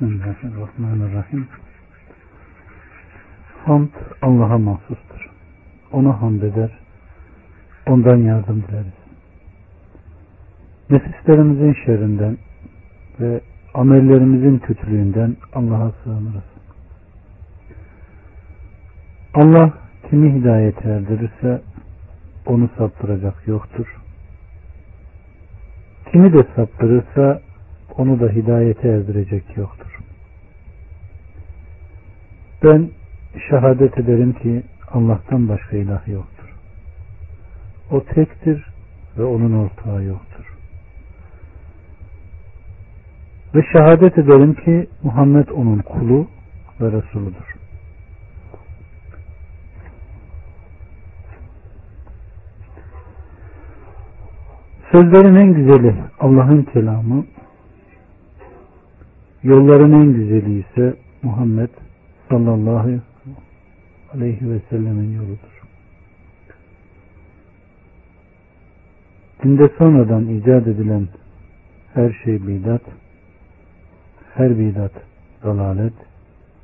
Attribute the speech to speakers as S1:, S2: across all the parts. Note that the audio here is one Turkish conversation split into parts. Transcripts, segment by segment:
S1: Bismillahirrahmanirrahim. Hamd Allah'a mahsustur. Ona hamd eder, ondan yardım dileriz. Nefislerimizin şerrinden ve amellerimizin kötülüğünden Allah'a sığınırız. Allah kimi hidayet erdirirse onu saptıracak yoktur. Kimi de saptırırsa onu da hidayete erdirecek yoktur. Ben şehadet ederim ki Allah'tan başka ilah yoktur. O tektir ve onun ortağı yoktur. Ve şehadet ederim ki Muhammed onun kulu ve Resuludur. Sözlerin en güzeli Allah'ın kelamı, yolların en güzeli ise Muhammed sallallahu aleyhi ve sellemin yoludur. Dinde sonradan icat edilen her şey bidat, her bidat dalalet,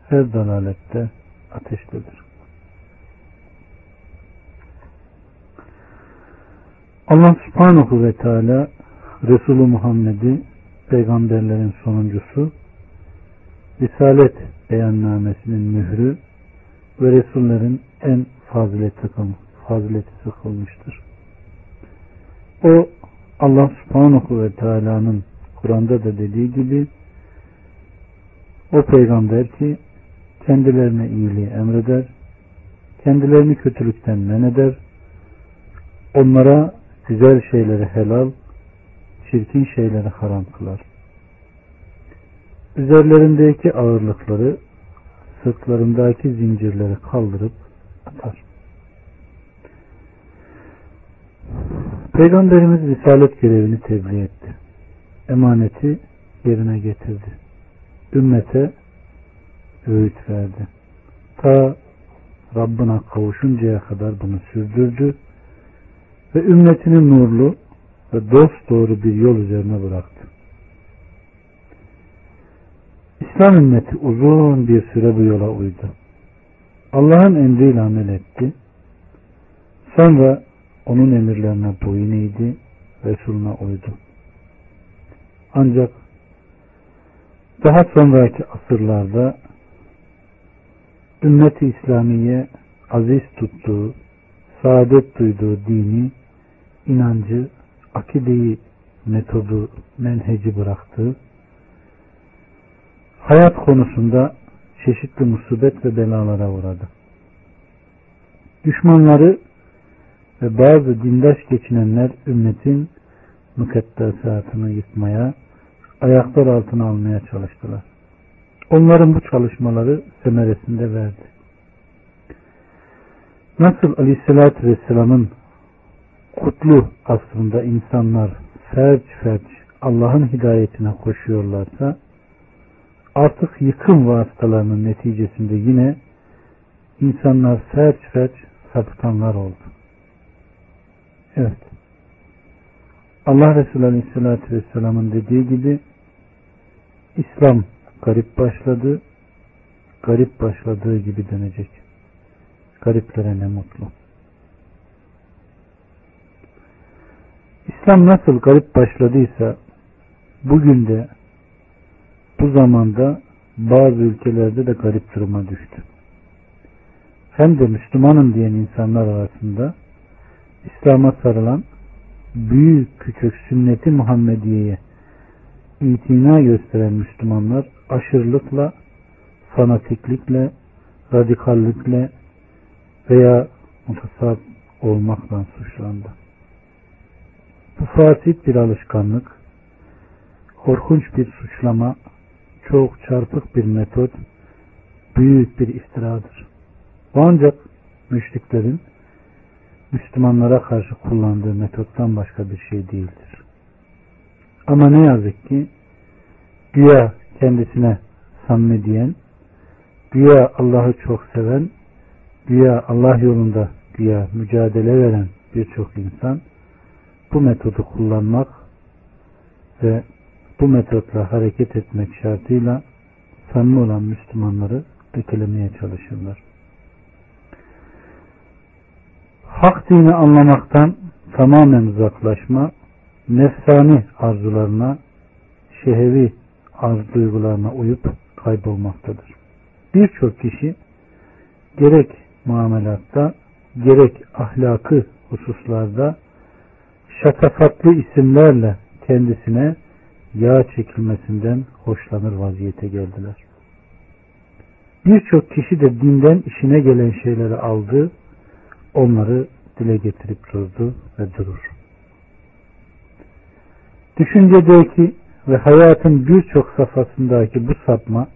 S1: her dalalette ateştedir. Allah subhanahu ve teala Resulü Muhammed'i peygamberlerin sonuncusu Risalet beyannamesinin mührü ve Resullerin en fazileti, fazileti kılmıştır. O Allah subhanahu ve teala'nın Kur'an'da da dediği gibi o peygamber ki kendilerine iyiliği emreder, kendilerini kötülükten men eder, onlara güzel şeyleri helal, çirkin şeyleri haram kılar. Üzerlerindeki ağırlıkları, sırtlarındaki zincirleri kaldırıp atar. Peygamberimiz Risalet görevini tebliğ etti. Emaneti yerine getirdi. Ümmete öğüt verdi. Ta Rabbına kavuşuncaya kadar bunu sürdürdü ve ümmetini nurlu ve dost doğru bir yol üzerine bıraktı. İslam ümmeti uzun bir süre bu yola uydu. Allah'ın emriyle amel etti. Sonra onun emirlerine boyun eğdi, Resulüne uydu. Ancak daha sonraki asırlarda ümmeti İslamiye aziz tuttuğu, saadet duyduğu dini inancı, akideyi, metodu, menheci bıraktı. Hayat konusunda çeşitli musibet ve belalara uğradı. Düşmanları ve bazı dindaş geçinenler ümmetin mukaddesatını yıkmaya, ayaklar altına almaya çalıştılar. Onların bu çalışmaları semeresinde verdi. Nasıl Aleyhisselatü Vesselam'ın kutlu aslında insanlar ferç ferç Allah'ın hidayetine koşuyorlarsa artık yıkım vasıtalarının neticesinde yine insanlar ferç ferç sapıtanlar oldu. Evet. Allah Resulü Aleyhisselatü Vesselam'ın dediği gibi İslam garip başladı, garip başladığı gibi dönecek. Gariplere ne mutlu. İslam nasıl garip başladıysa bugün de bu zamanda bazı ülkelerde de garip duruma düştü. Hem de Müslümanım diyen insanlar arasında İslam'a sarılan büyük küçük sünneti Muhammediye'ye itina gösteren Müslümanlar aşırılıkla, fanatiklikle, radikallikle veya mutasab olmakla suçlandı. Bu fasit bir alışkanlık, korkunç bir suçlama, çok çarpık bir metot, büyük bir iftiradır. Ancak müşriklerin Müslümanlara karşı kullandığı metottan başka bir şey değildir. Ama ne yazık ki güya kendisine samimi diyen, güya Allah'ı çok seven, güya Allah yolunda güya mücadele veren birçok insan bu metodu kullanmak ve bu metotla hareket etmek şartıyla samimi olan Müslümanları ötelemeye çalışırlar. Hak dini anlamaktan tamamen uzaklaşma, nefsani arzularına, şehevi arzu duygularına uyup kaybolmaktadır. Birçok kişi gerek muamelatta gerek ahlakı hususlarda şatafatlı isimlerle kendisine yağ çekilmesinden hoşlanır vaziyete geldiler. Birçok kişi de dinden işine gelen şeyleri aldı, onları dile getirip durdu ve durur. Düşüncedeki ve hayatın birçok safhasındaki bu sapma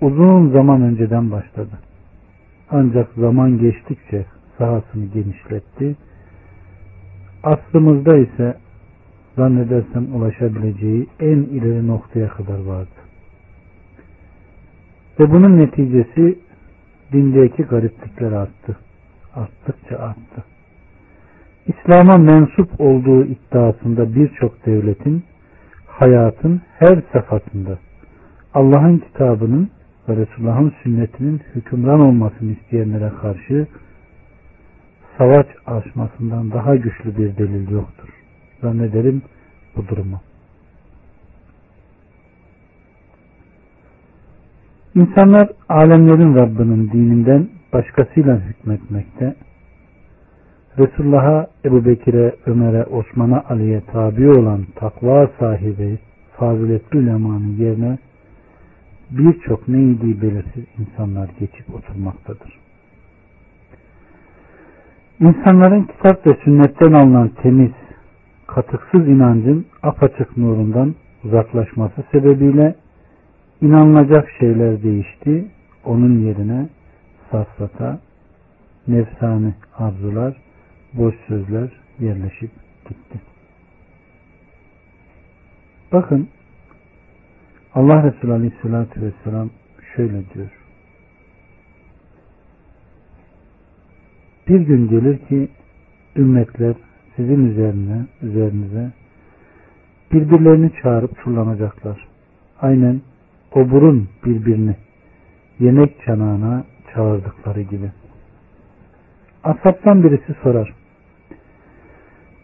S1: uzun zaman önceden başladı. Ancak zaman geçtikçe sahasını genişletti. Aslımızda ise zannedersem ulaşabileceği en ileri noktaya kadar vardı. Ve bunun neticesi dindeki gariplikler arttı. Arttıkça arttı. İslam'a mensup olduğu iddiasında birçok devletin hayatın her safhatında Allah'ın kitabının ve Resulullah'ın sünnetinin hükümran olmasını isteyenlere karşı savaş açmasından daha güçlü bir delil yoktur. Zannederim bu durumu. İnsanlar alemlerin Rabbinin dininden başkasıyla hükmetmekte, Resulullah'a, Ebu Bekir'e, Ömer'e, Osman'a, Ali'ye tabi olan takva sahibi faziletli ulemanın yerine birçok neydi belirsiz insanlar geçip oturmaktadır. İnsanların kitap ve sünnetten alınan temiz, katıksız inancın apaçık nurundan uzaklaşması sebebiyle inanılacak şeyler değişti. Onun yerine safsata, nefsani arzular, boş sözler yerleşip gitti. Bakın Allah Resulü Aleyhisselatü Vesselam şöyle diyor. Bir gün gelir ki ümmetler sizin üzerine, üzerinize birbirlerini çağırıp turlanacaklar. Aynen o burun birbirini yemek çanağına çağırdıkları gibi. Asaptan birisi sorar.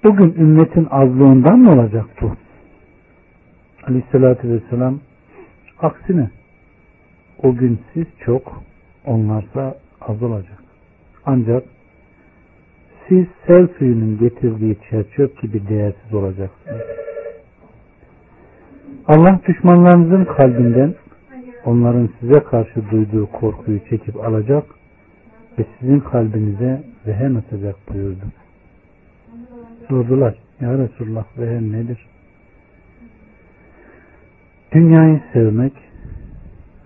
S1: Bugün ümmetin azlığından mı olacak bu? Aleyhissalatü vesselam aksine o gün siz çok onlarsa az olacak. Ancak siz sel suyunun getirdiği çerçöp gibi değersiz olacaksınız. Allah düşmanlarınızın kalbinden onların size karşı duyduğu korkuyu çekip alacak ve sizin kalbinize vehen atacak buyurdu. Sordular. Ya Resulullah vehen nedir? Dünyayı sevmek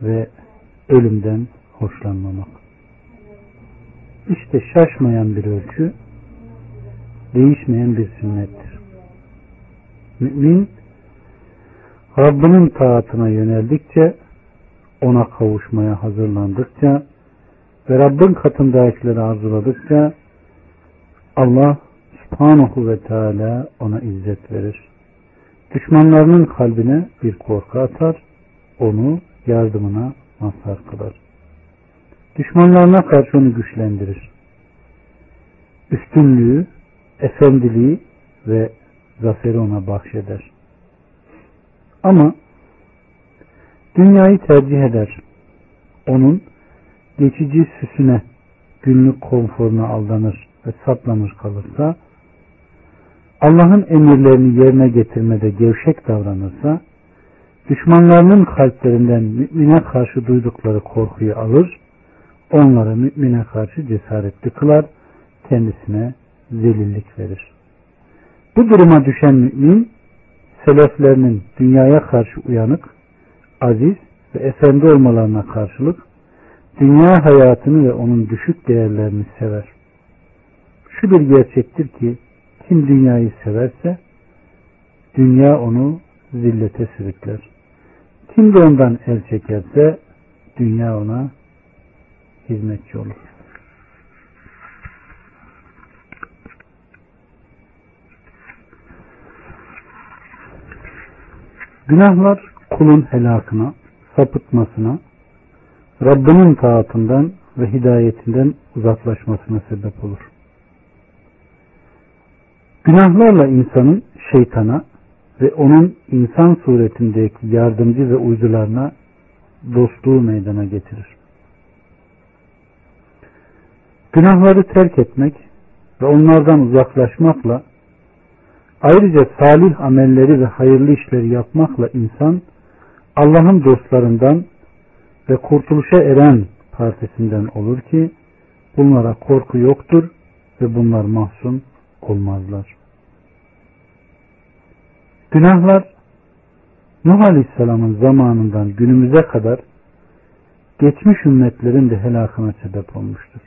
S1: ve ölümden hoşlanmamak. İşte şaşmayan bir ölçü, değişmeyen bir sünnettir. Mümin, Rabbinin taatına yöneldikçe, ona kavuşmaya hazırlandıkça ve Rabbin katındakileri arzuladıkça Allah subhanahu ve teala ona izzet verir. Düşmanlarının kalbine bir korku atar, onu yardımına mazhar kılar. Düşmanlarına karşı onu güçlendirir. Üstünlüğü, efendiliği ve zaferi ona bahşeder. Ama dünyayı tercih eder. Onun geçici süsüne, günlük konforuna aldanır ve saplanır kalırsa, Allah'ın emirlerini yerine getirmede gevşek davranırsa, düşmanlarının kalplerinden mümine karşı duydukları korkuyu alır, onları mümine karşı cesaretli kılar, kendisine zelillik verir. Bu duruma düşen mümin, seleflerinin dünyaya karşı uyanık, aziz ve efendi olmalarına karşılık, dünya hayatını ve onun düşük değerlerini sever. Şu bir gerçektir ki, kim dünyayı severse, dünya onu zillete sürükler. Kim de ondan el çekerse, dünya ona hizmetçi olur. Günahlar kulun helakına, sapıtmasına, Rabbinin taatından ve hidayetinden uzaklaşmasına sebep olur. Günahlarla insanın şeytana ve onun insan suretindeki yardımcı ve uydularına dostluğu meydana getirir. Günahları terk etmek ve onlardan uzaklaşmakla ayrıca salih amelleri ve hayırlı işleri yapmakla insan Allah'ın dostlarından ve kurtuluşa eren partisinden olur ki bunlara korku yoktur ve bunlar mahzun olmazlar. Günahlar Nuh Aleyhisselam'ın zamanından günümüze kadar geçmiş ümmetlerin de helakına sebep olmuştur.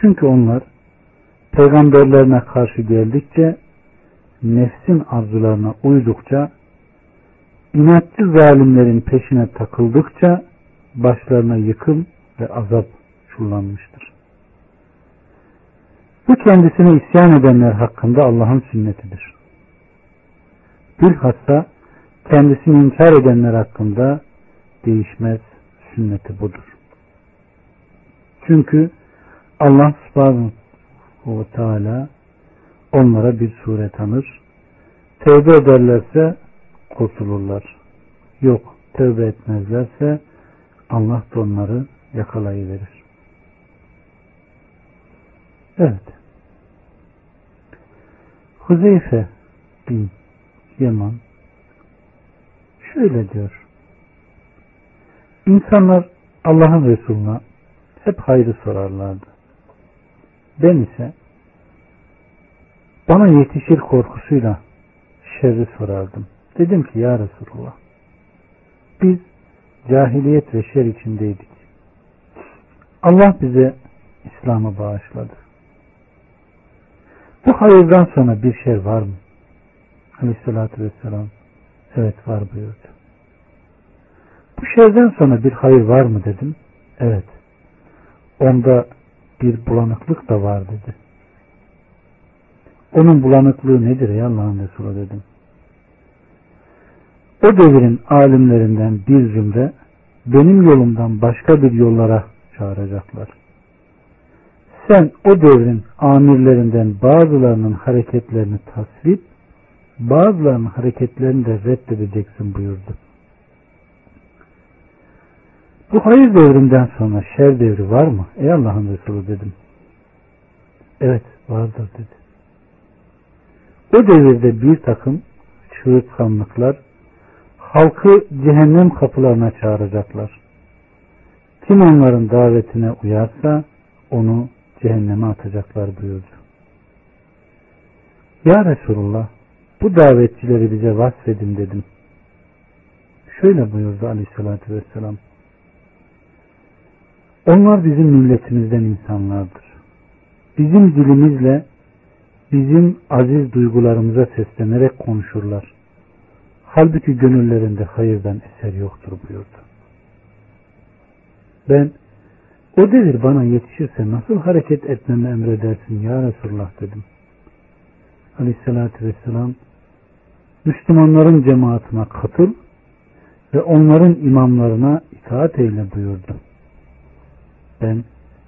S1: Çünkü onlar peygamberlerine karşı geldikçe nefsin arzularına uydukça inatçı zalimlerin peşine takıldıkça başlarına yıkım ve azap çullanmıştır. Bu kendisine isyan edenler hakkında Allah'ın sünnetidir. Bilhassa kendisini inkar edenler hakkında değişmez sünneti budur. Çünkü Allah subhanahu ve teala onlara bir sure tanır. Tevbe ederlerse kurtulurlar. Yok tövbe etmezlerse Allah da onları yakalayıverir. Evet. Huzeyfe bin Yaman şöyle diyor. İnsanlar Allah'ın Resulüne hep hayrı sorarlardı. Ben ise bana yetişir korkusuyla şerri sorardım. Dedim ki ya Resulullah biz cahiliyet ve şer içindeydik. Allah bize İslam'ı bağışladı. Bu hayırdan sonra bir şer var mı? Aleyhissalatü vesselam evet var buyurdu. Bu şerden sonra bir hayır var mı dedim. Evet. Onda bir bulanıklık da var dedi. Onun bulanıklığı nedir ya Allah'ın Resulü dedim. O devirin alimlerinden bir zümre benim yolumdan başka bir yollara çağıracaklar. Sen o devrin amirlerinden bazılarının hareketlerini tasvip, bazılarının hareketlerini de reddedeceksin buyurdu. Bu hayır devrinden sonra şer devri var mı? Ey Allah'ın Resulü dedim. Evet vardır dedi. O devirde bir takım çığırtkanlıklar halkı cehennem kapılarına çağıracaklar. Kim onların davetine uyarsa onu cehenneme atacaklar buyurdu. Ya Resulullah bu davetçileri bize vasfedin dedim. Şöyle buyurdu aleyhissalatü vesselam. Onlar bizim milletimizden insanlardır. Bizim dilimizle bizim aziz duygularımıza seslenerek konuşurlar. Halbuki gönüllerinde hayırdan eser yoktur buyurdu. Ben o devir bana yetişirse nasıl hareket etmemi emredersin ya Resulullah dedim. Aleyhissalatü vesselam Müslümanların cemaatine katıl ve onların imamlarına itaat eyle buyurdu. Ben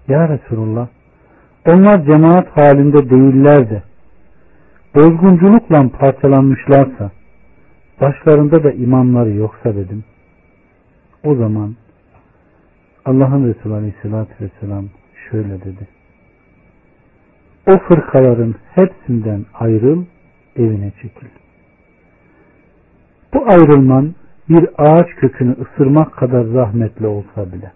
S1: Ya Resulullah onlar cemaat halinde değiller de bozgunculukla parçalanmışlarsa başlarında da imamları yoksa dedim. O zaman Allah'ın Resulü Aleyhisselatü Vesselam şöyle dedi. O fırkaların hepsinden ayrıl, evine çekil. Bu ayrılman bir ağaç kökünü ısırmak kadar zahmetli olsa bile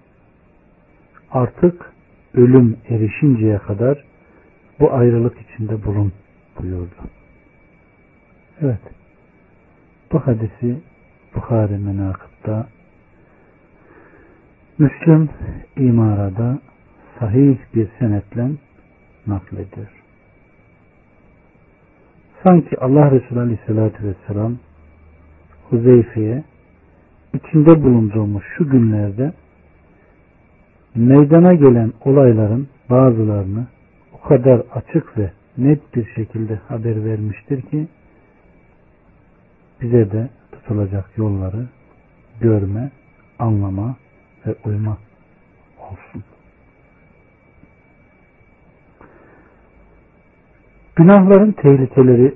S1: artık ölüm erişinceye kadar bu ayrılık içinde bulun buyurdu. Evet. Bu hadisi Bukhari menakıpta Müslüm imarada sahih bir senetle naklediyor. Sanki Allah Resulü Aleyhisselatü Vesselam Huzeyfe'ye içinde bulunduğumuz şu günlerde meydana gelen olayların bazılarını o kadar açık ve net bir şekilde haber vermiştir ki bize de tutulacak yolları görme, anlama ve uyma olsun. Günahların tehlikeleri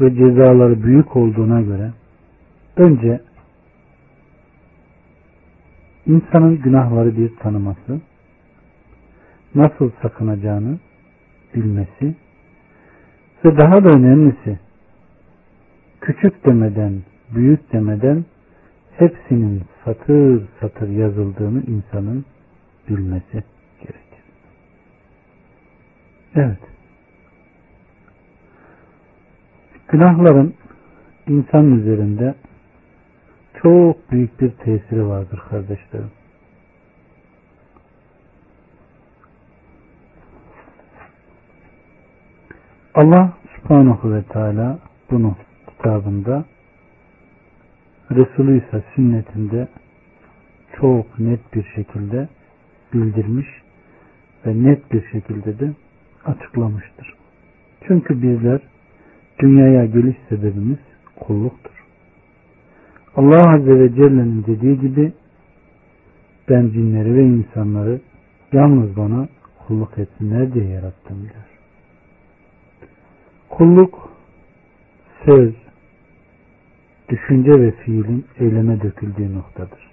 S1: ve cezaları büyük olduğuna göre önce insanın günahları bir tanıması, nasıl sakınacağını bilmesi ve daha da önemlisi küçük demeden, büyük demeden hepsinin satır satır yazıldığını insanın bilmesi gerekir. Evet. Günahların insan üzerinde çok büyük bir tesiri vardır kardeşlerim. Allah subhanahu ve teala bunu kitabında Resulü ise sünnetinde çok net bir şekilde bildirmiş ve net bir şekilde de açıklamıştır. Çünkü bizler dünyaya geliş sebebimiz kulluktur. Allah Azze ve Celle'nin dediği gibi ben cinleri ve insanları yalnız bana kulluk etsinler diye yarattım diyor. Kulluk söz, düşünce ve fiilin eyleme döküldüğü noktadır.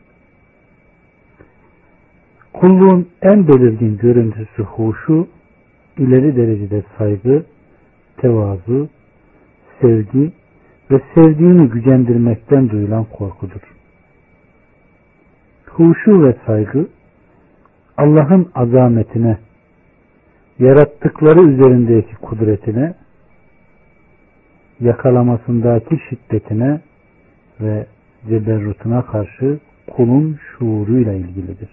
S1: Kulluğun en belirgin görüntüsü huşu, ileri derecede saygı, tevazu, sevgi ve sevdiğini gücendirmekten duyulan korkudur. Huşu ve saygı Allah'ın azametine, yarattıkları üzerindeki kudretine, yakalamasındaki şiddetine ve ceberrutuna karşı kulun şuuruyla ilgilidir.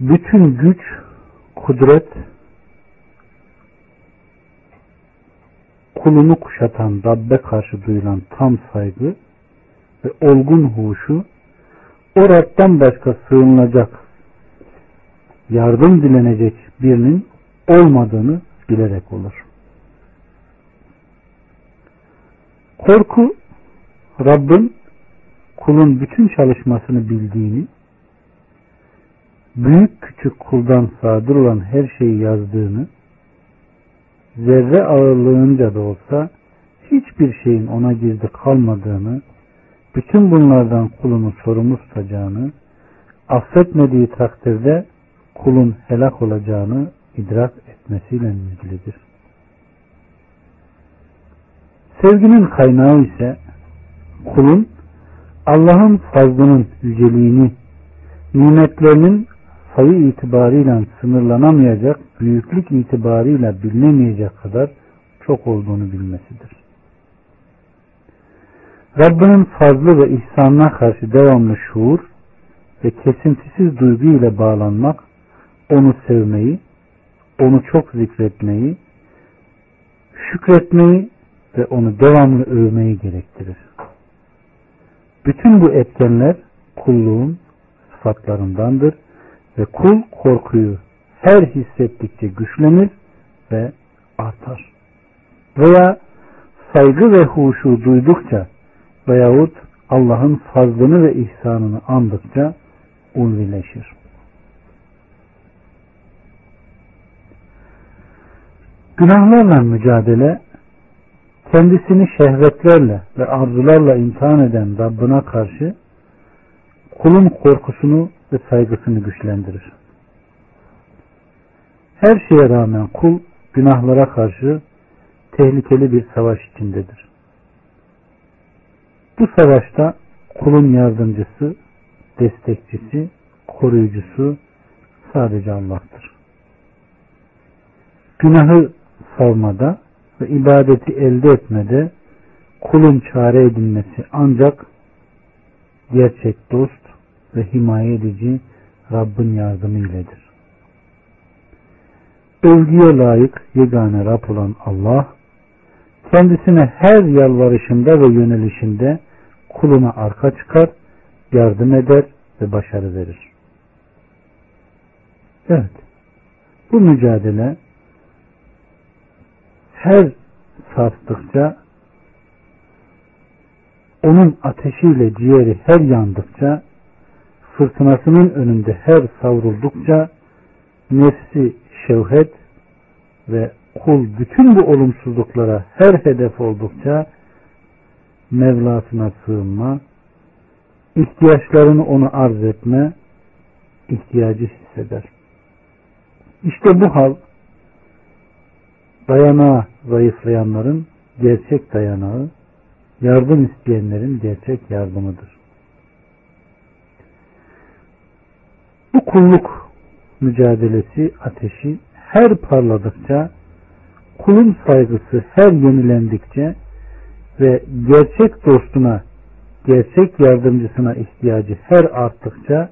S1: Bütün güç, kudret, kulunu kuşatan Rabbe karşı duyulan tam saygı ve olgun huşu o Rab'den başka sığınılacak, yardım dilenecek birinin olmadığını bilerek olur. Korku Rabbin kulun bütün çalışmasını bildiğini, büyük küçük kuldan sadır olan her şeyi yazdığını, zerre ağırlığınca da olsa hiçbir şeyin ona gizli kalmadığını, bütün bunlardan kulunu sorumlu tutacağını, affetmediği takdirde kulun helak olacağını idrak etmesiyle ilgilidir. Sevginin kaynağı ise kulun Allah'ın fazlının yüceliğini, nimetlerinin sayı itibarıyla sınırlanamayacak, büyüklük itibarıyla bilinemeyecek kadar çok olduğunu bilmesidir. Rabbinin fazlı ve ihsanına karşı devamlı şuur ve kesintisiz duygu ile bağlanmak, onu sevmeyi, onu çok zikretmeyi, şükretmeyi ve onu devamlı övmeyi gerektirir. Bütün bu etkenler kulluğun sıfatlarındandır ve kul korkuyu her hissettikçe güçlenir ve artar. Veya saygı ve huşu duydukça veyahut Allah'ın fazlını ve ihsanını andıkça ulvileşir. Günahlarla mücadele kendisini şehvetlerle ve arzularla imtihan eden Rabbına karşı kulun korkusunu ve saygısını güçlendirir. Her şeye rağmen kul günahlara karşı tehlikeli bir savaş içindedir. Bu savaşta kulun yardımcısı, destekçisi, koruyucusu sadece Allah'tır. Günahı savmada ve ibadeti elde etmede kulun çare edilmesi ancak gerçek dost ve himaye edici Rabbin yardımı iledir. Övgüye layık yegane Rab olan Allah, kendisine her yalvarışında ve yönelişinde kuluna arka çıkar, yardım eder ve başarı verir. Evet, bu mücadele her sarstıkça onun ateşiyle ciğeri her yandıkça, fırtınasının önünde her savruldukça, nefsi şevhet ve kul bütün bu olumsuzluklara her hedef oldukça, Mevlasına sığınma, ihtiyaçlarını onu arz etme, ihtiyacı hisseder. İşte bu hal dayanağı zayıflayanların gerçek dayanağı, yardım isteyenlerin gerçek yardımıdır. Bu kulluk mücadelesi ateşi her parladıkça, kulun saygısı her yenilendikçe ve gerçek dostuna, gerçek yardımcısına ihtiyacı her arttıkça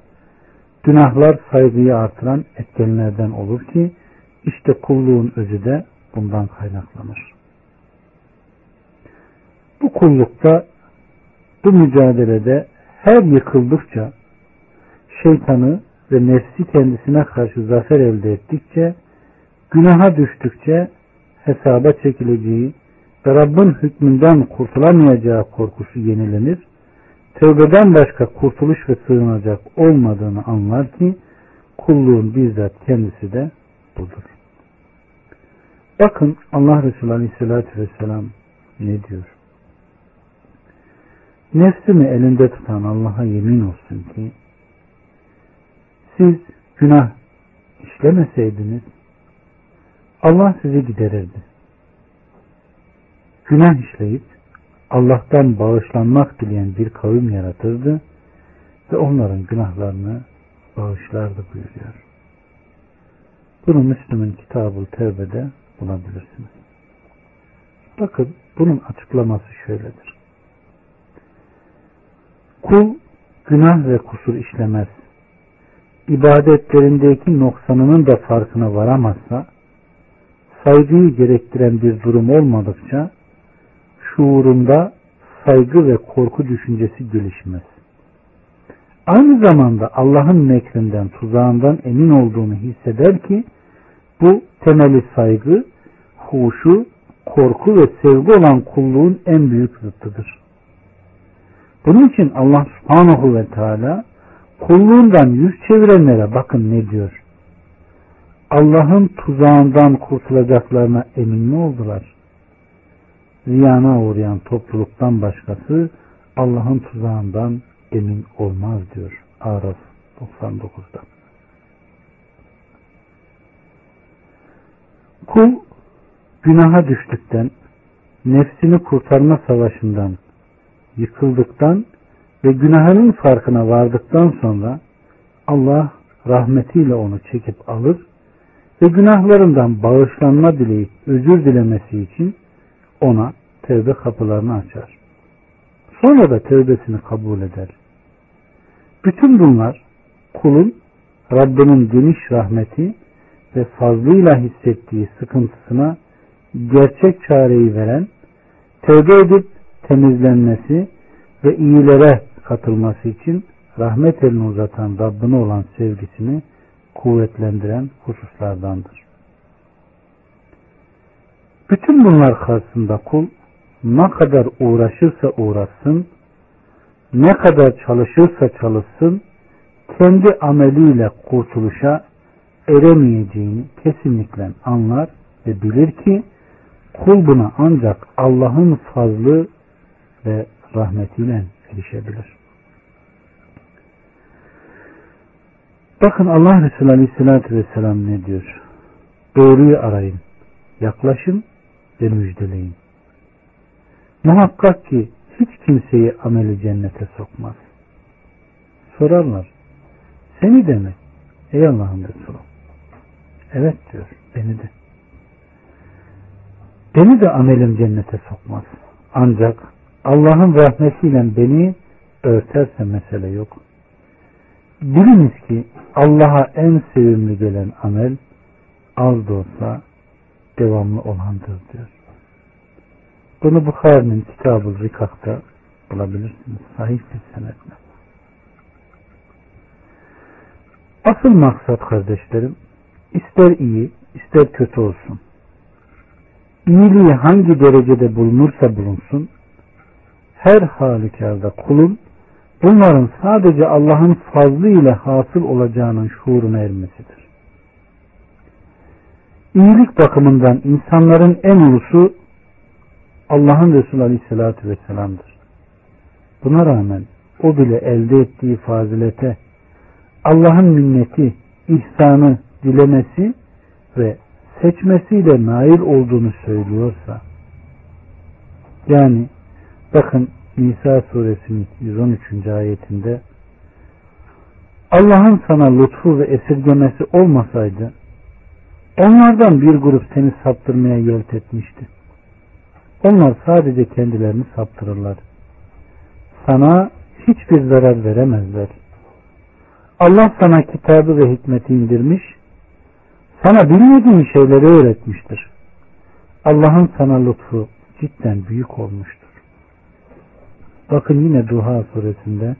S1: günahlar saygıyı artıran etkenlerden olur ki işte kulluğun özü de bundan kaynaklanır. Bu kullukta bu mücadelede her yıkıldıkça şeytanı ve nefsi kendisine karşı zafer elde ettikçe günaha düştükçe hesaba çekileceği ve Rabbin hükmünden kurtulamayacağı korkusu yenilenir. Tövbeden başka kurtuluş ve sığınacak olmadığını anlar ki kulluğun bizzat kendisi de budur. Bakın Allah Resulü Aleyhisselatü Vesselam ne diyor? Nefsimi elinde tutan Allah'a yemin olsun ki siz günah işlemeseydiniz Allah sizi giderirdi. Günah işleyip Allah'tan bağışlanmak dileyen bir kavim yaratırdı ve onların günahlarını bağışlardı buyuruyor. Bunu Müslüm'ün Kitabı Tevbe'de bulabilirsiniz. Bakın bunun açıklaması şöyledir. Kul günah ve kusur işlemez. İbadetlerindeki noksanının da farkına varamazsa, saygıyı gerektiren bir durum olmadıkça, şuurunda saygı ve korku düşüncesi gelişmez. Aynı zamanda Allah'ın mekrinden, tuzağından emin olduğunu hisseder ki, bu temeli saygı, huşu, korku ve sevgi olan kulluğun en büyük zıttıdır. Bunun için Allah subhanahu ve teala kulluğundan yüz çevirenlere bakın ne diyor. Allah'ın tuzağından kurtulacaklarına emin mi oldular? Ziyana uğrayan topluluktan başkası Allah'ın tuzağından emin olmaz diyor. Araf 99'da. Kul günaha düştükten, nefsini kurtarma savaşından yıkıldıktan ve günahının farkına vardıktan sonra Allah rahmetiyle onu çekip alır ve günahlarından bağışlanma dileyip özür dilemesi için ona tevbe kapılarını açar. Sonra da tevbesini kabul eder. Bütün bunlar kulun Rabbinin geniş rahmeti ve fazlıyla hissettiği sıkıntısına gerçek çareyi veren, tevbe edip temizlenmesi ve iyilere katılması için rahmet elini uzatan Rabbine olan sevgisini kuvvetlendiren hususlardandır. Bütün bunlar karşısında kul ne kadar uğraşırsa uğraşsın, ne kadar çalışırsa çalışsın, kendi ameliyle kurtuluşa eremeyeceğini kesinlikle anlar ve bilir ki kul buna ancak Allah'ın fazlı ve rahmetiyle erişebilir. Bakın Allah Resulü Aleyhisselatü Vesselam ne diyor? Doğruyu arayın, yaklaşın ve müjdeleyin. Muhakkak ki hiç kimseyi ameli cennete sokmaz. Sorarlar. Seni de mi? Ey Allah'ın Resulü. Evet diyor. Beni de. Beni de amelim cennete sokmaz. Ancak Allah'ın rahmetiyle beni örterse mesele yok. Biliniz ki Allah'a en sevimli gelen amel az da olsa devamlı olandır diyor. Bunu Bukhari'nin kitabı Rikak'ta bulabilirsiniz. Sahih bir senetle. Asıl maksat kardeşlerim ister iyi ister kötü olsun. İyiliği hangi derecede bulunursa bulunsun her halükarda kulun bunların sadece Allah'ın fazlı ile hasıl olacağının şuuruna ermesidir. İyilik bakımından insanların en ulusu Allah'ın Resulü Aleyhisselatü Vesselam'dır. Buna rağmen o bile elde ettiği fazilete Allah'ın minneti, ihsanı dilemesi ve seçmesiyle nail olduğunu söylüyorsa yani bakın Nisa suresinin 113. ayetinde Allah'ın sana lütfu ve esirgemesi olmasaydı onlardan bir grup seni saptırmaya yelt etmişti. Onlar sadece kendilerini saptırırlar. Sana hiçbir zarar veremezler. Allah sana kitabı ve hikmeti indirmiş, sana bilmediğin şeyleri öğretmiştir. Allah'ın sana lütfu cidden büyük olmuştur. Bakın yine Duha suresinde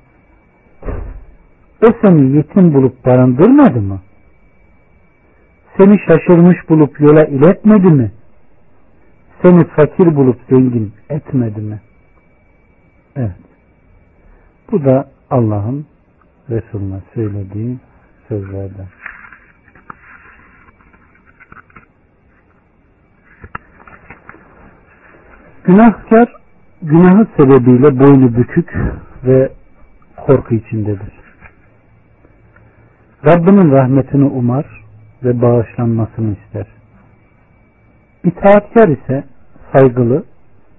S1: o seni yetim bulup barındırmadı mı? Seni şaşırmış bulup yola iletmedi mi? Seni fakir bulup zengin etmedi mi? Evet. Bu da Allah'ın Resulüne söylediği sözlerden. Günahkar günahı sebebiyle boynu bükük ve korku içindedir. Rabbinin rahmetini umar ve bağışlanmasını ister. İtaatkar ise saygılı,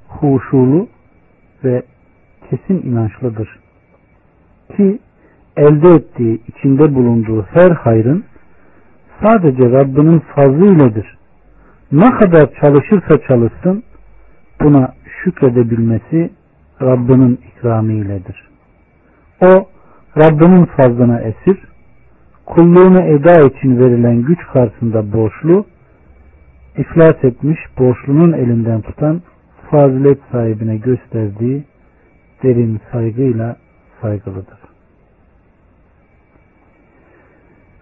S1: huşulu ve kesin inançlıdır. Ki elde ettiği, içinde bulunduğu her hayrın sadece Rabbinin fazlı iledir. Ne kadar çalışırsa çalışsın buna şükredebilmesi Rabbinin ikramı iledir. O Rabbinin fazlına esir, kulluğunu eda için verilen güç karşısında borçlu, iflas etmiş borçlunun elinden tutan fazilet sahibine gösterdiği derin saygıyla saygılıdır.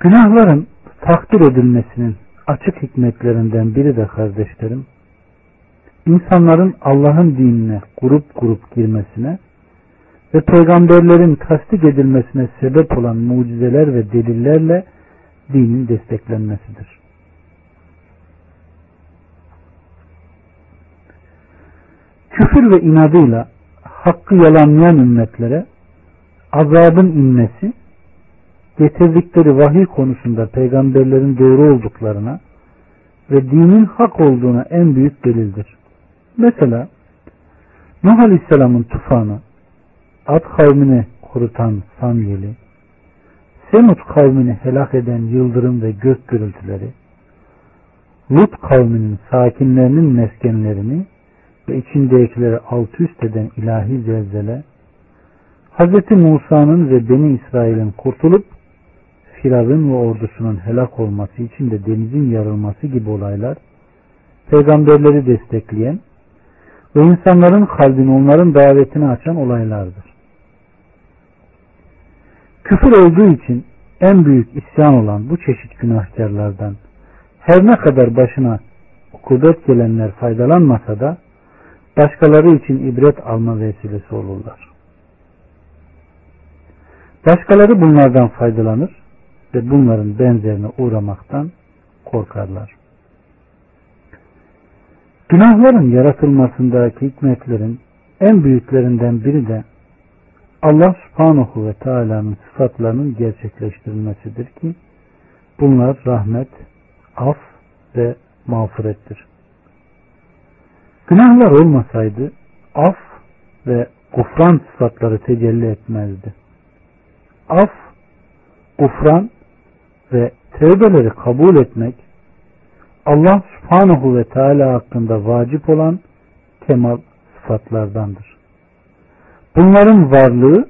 S1: Günahların takdir edilmesinin açık hikmetlerinden biri de kardeşlerim, insanların Allah'ın dinine grup grup girmesine ve peygamberlerin tasdik edilmesine sebep olan mucizeler ve delillerle dinin desteklenmesidir. Küfür ve inadıyla hakkı yalanlayan ümmetlere azabın inmesi getirdikleri vahiy konusunda peygamberlerin doğru olduklarına ve dinin hak olduğuna en büyük delildir. Mesela Nuh Aleyhisselam'ın tufanı, Ad kavmini kurutan Samyeli, Semut kavmini helak eden yıldırım ve gök gürültüleri, Lut kavminin sakinlerinin meskenlerini ve içindekileri alt üst eden ilahi zelzele, Hz. Musa'nın ve Beni İsrail'in kurtulup Firavun ve ordusunun helak olması için de denizin yarılması gibi olaylar, peygamberleri destekleyen ve insanların kalbini onların davetini açan olaylardır. Küfür olduğu için en büyük isyan olan bu çeşit günahkarlardan her ne kadar başına kudret gelenler faydalanmasa da başkaları için ibret alma vesilesi olurlar. Başkaları bunlardan faydalanır ve bunların benzerine uğramaktan korkarlar. Günahların yaratılmasındaki hikmetlerin en büyüklerinden biri de Allah subhanahu ve teala'nın sıfatlarının gerçekleştirilmesidir ki bunlar rahmet, af ve mağfirettir. Günahlar olmasaydı af ve gufran sıfatları tecelli etmezdi. Af, gufran ve tevbeleri kabul etmek Allah subhanahu ve teala hakkında vacip olan kemal sıfatlardandır. Bunların varlığı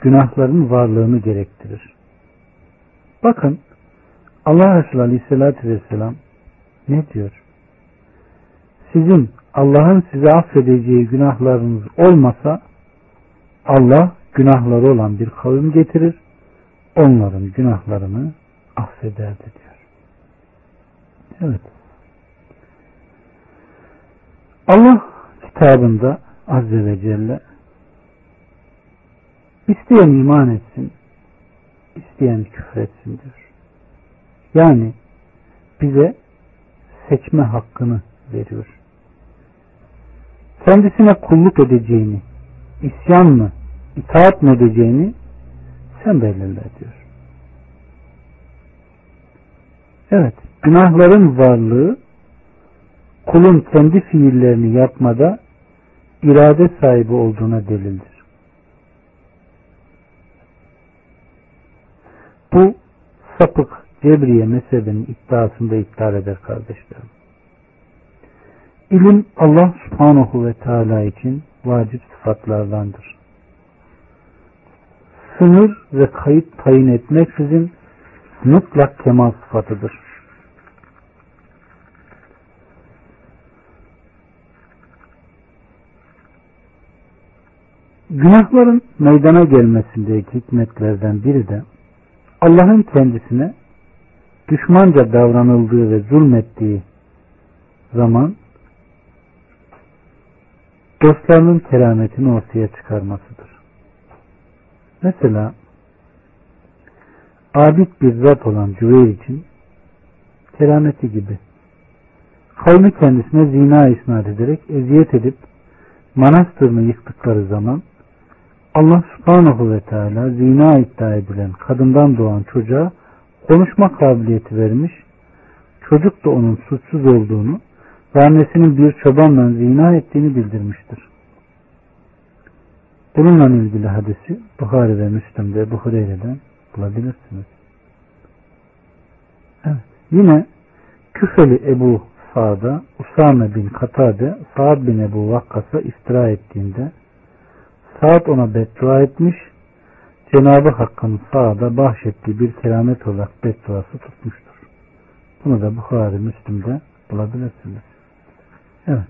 S1: günahların varlığını gerektirir. Bakın Allah Resulü Aleyhisselatü Vesselam ne diyor? Sizin Allah'ın size affedeceği günahlarınız olmasa Allah günahları olan bir kavim getirir. Onların günahlarını affederdi diyor. Evet. Allah kitabında Azze ve Celle İsteyen iman etsin, isteyen küfretsin diyor. Yani bize seçme hakkını veriyor. Kendisine kulluk edeceğini, isyan mı, itaat mı edeceğini sen belirle diyor. Evet, günahların varlığı kulun kendi fiillerini yapmada irade sahibi olduğuna delildir. Bu sapık Cebriye mezhebinin iddiasında iptal eder kardeşlerim. İlim Allah subhanahu ve teala için vacip sıfatlardandır. Sınır ve kayıt tayin etmeksizin mutlak kemal sıfatıdır. Günahların meydana gelmesindeki hikmetlerden biri de Allah'ın kendisine düşmanca davranıldığı ve zulmettiği zaman dostlarının kerametini ortaya çıkarmasıdır. Mesela abid bir zat olan Cüveyr için kerameti gibi kavmi kendisine zina isnat ederek eziyet edip manastırını yıktıkları zaman Allah subhanahu ve teala zina iddia edilen kadından doğan çocuğa konuşma kabiliyeti vermiş, çocuk da onun suçsuz olduğunu ve annesinin bir çobanla zina ettiğini bildirmiştir. Bununla ilgili hadisi Bukhari ve Müslim'de bu Hureyre'den bulabilirsiniz. Evet. Yine Küfeli Ebu Sa'da Usame bin Katade Sa'd bin Ebu Vakkas'a iftira ettiğinde Sa'd ona beddua etmiş Cenab-ı Hakk'ın Sa'da bahşettiği bir keramet olarak bedduası tutmuştur. Bunu da Bukhari Müslim'de bulabilirsiniz. Evet.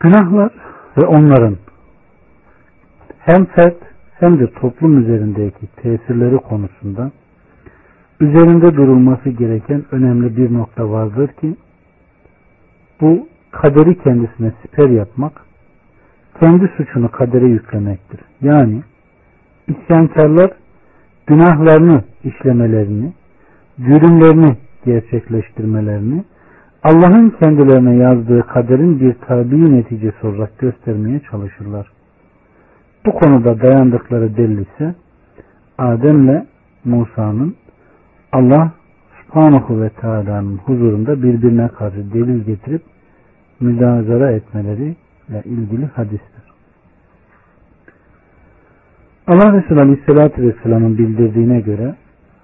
S1: Günahlar ve onların hem fert hem de toplum üzerindeki tesirleri konusunda üzerinde durulması gereken önemli bir nokta vardır ki bu kaderi kendisine siper yapmak kendi suçunu kadere yüklemektir. Yani isyankarlar günahlarını işlemelerini, cürümlerini gerçekleştirmelerini Allah'ın kendilerine yazdığı kaderin bir tabi neticesi olarak göstermeye çalışırlar. Bu konuda dayandıkları delil ise Adem'le Musa'nın Allah subhanahu ve teala'nın huzurunda birbirine karşı delil getirip müdazara etmeleriyle ilgili hadistir. Allah Resulü Aleyhisselatü Vesselam'ın bildirdiğine göre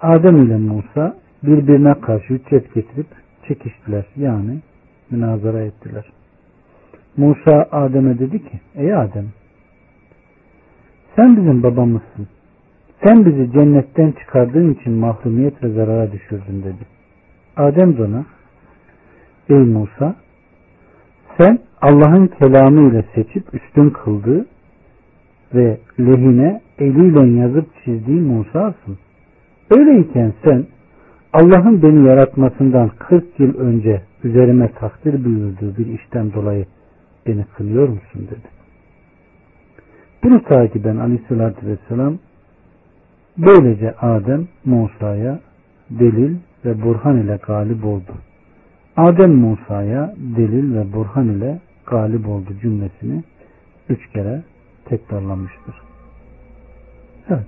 S1: Adem ile Musa birbirine karşı hüccet getirip çekiştiler. Yani münazara ettiler. Musa Adem'e dedi ki ey Adem sen bizim babamızsın. Sen bizi cennetten çıkardığın için mahrumiyet ve zarara düşürdün dedi. Adem de ona ey Musa sen Allah'ın kelamı ile seçip üstün kıldığı ve lehine eliyle yazıp çizdiği Musa'sın. Öyleyken sen Allah'ın beni yaratmasından 40 yıl önce üzerime takdir buyurduğu bir işten dolayı beni kınıyor musun dedi. Bunu takiben aleyhissalatü vesselam böylece Adem Musa'ya delil ve burhan ile galip oldu. Adem Musa'ya delil ve burhan ile galip oldu cümlesini üç kere tekrarlamıştır. Evet.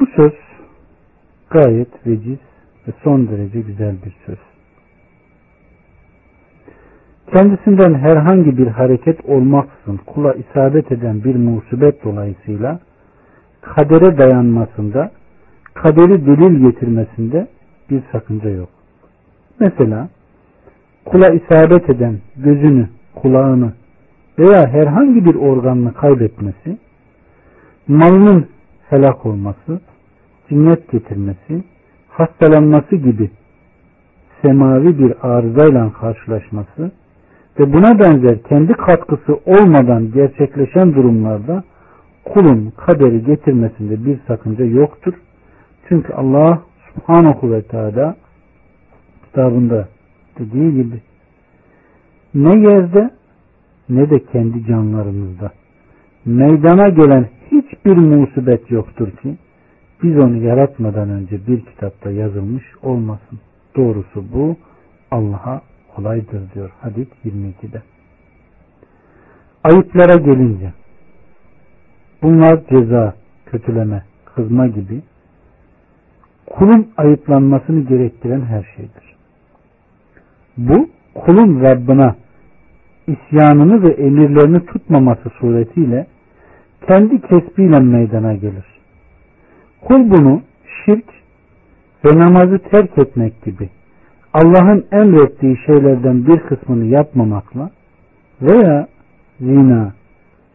S1: Bu söz gayet veciz ve son derece güzel bir söz. Kendisinden herhangi bir hareket olmaksızın kula isabet eden bir musibet dolayısıyla kadere dayanmasında, kaderi delil getirmesinde bir sakınca yok. Mesela kula isabet eden gözünü, kulağını veya herhangi bir organını kaybetmesi, malının helak olması, cinnet getirmesi, hastalanması gibi semavi bir arızayla karşılaşması ve buna benzer kendi katkısı olmadan gerçekleşen durumlarda kulun kaderi getirmesinde bir sakınca yoktur. Çünkü Allah subhanahu ve teala kitabında dediği gibi ne yerde ne de kendi canlarımızda meydana gelen hiçbir musibet yoktur ki biz onu yaratmadan önce bir kitapta yazılmış olmasın. Doğrusu bu Allah'a kolaydır diyor hadis 22'de. Ayıplara gelince bunlar ceza, kötüleme, kızma gibi kulun ayıplanmasını gerektiren her şeydir. Bu kulun Rabbına isyanını ve emirlerini tutmaması suretiyle kendi kesbiyle meydana gelir. Kul bunu şirk ve namazı terk etmek gibi Allah'ın emrettiği şeylerden bir kısmını yapmamakla veya zina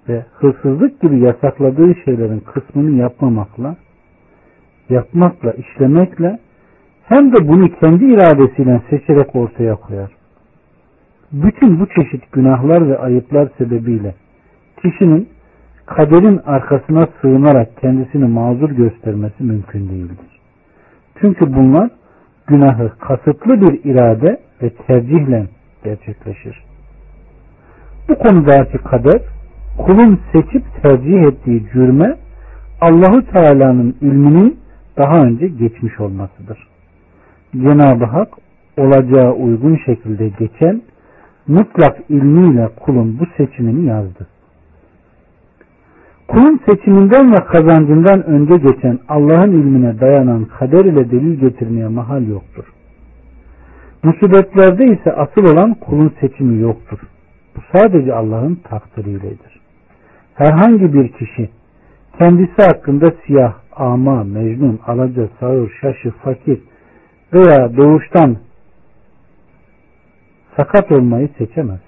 S1: ve hırsızlık gibi yasakladığı şeylerin kısmını yapmamakla yapmakla, işlemekle hem de bunu kendi iradesiyle seçerek ortaya koyar. Bütün bu çeşit günahlar ve ayıplar sebebiyle kişinin kaderin arkasına sığınarak kendisini mazur göstermesi mümkün değildir. Çünkü bunlar günahı kasıtlı bir irade ve tercihle gerçekleşir. Bu konudaki kader kulun seçip tercih ettiği cürme Allahu Teala'nın ilminin daha önce geçmiş olmasıdır. Cenab-ı Hak olacağı uygun şekilde geçen mutlak ilmiyle kulun bu seçimini yazdı. Kulun seçiminden ve kazancından önce geçen Allah'ın ilmine dayanan kader ile delil getirmeye mahal yoktur. Musibetlerde ise asıl olan kulun seçimi yoktur. Bu sadece Allah'ın takdiriyledir. Herhangi bir kişi kendisi hakkında siyah, ama, mecnun, alaca, sağır, şaşı, fakir veya doğuştan sakat olmayı seçemez.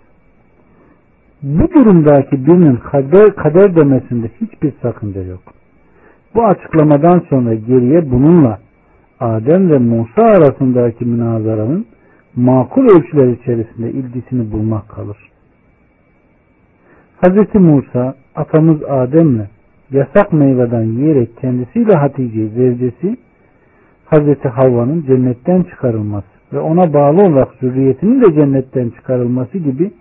S1: Bu durumdaki birinin kader, kader demesinde hiçbir sakınca yok. Bu açıklamadan sonra geriye bununla Adem ve Musa arasındaki münazaranın makul ölçüler içerisinde ilgisini bulmak kalır. Hz. Musa atamız Adem'le yasak meyveden yiyerek kendisiyle Hatice'yi zevcesi Hz. Havva'nın cennetten çıkarılması ve ona bağlı olarak zürriyetinin de cennetten çıkarılması gibi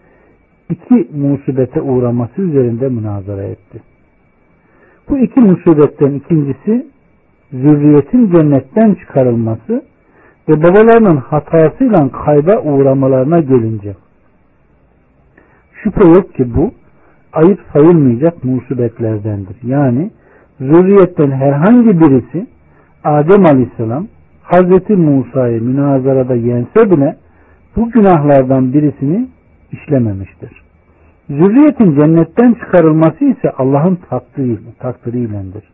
S1: iki musibete uğraması üzerinde münazara etti. Bu iki musibetten ikincisi zürriyetin cennetten çıkarılması ve babalarının hatasıyla kayba uğramalarına gelince şüphe yok ki bu ayıp sayılmayacak musibetlerdendir. Yani zürriyetten herhangi birisi Adem Aleyhisselam Hazreti Musa'yı münazarada yense bile bu günahlardan birisini işlememiştir. Zürriyetin cennetten çıkarılması ise Allah'ın takdiri, takdiriylendir.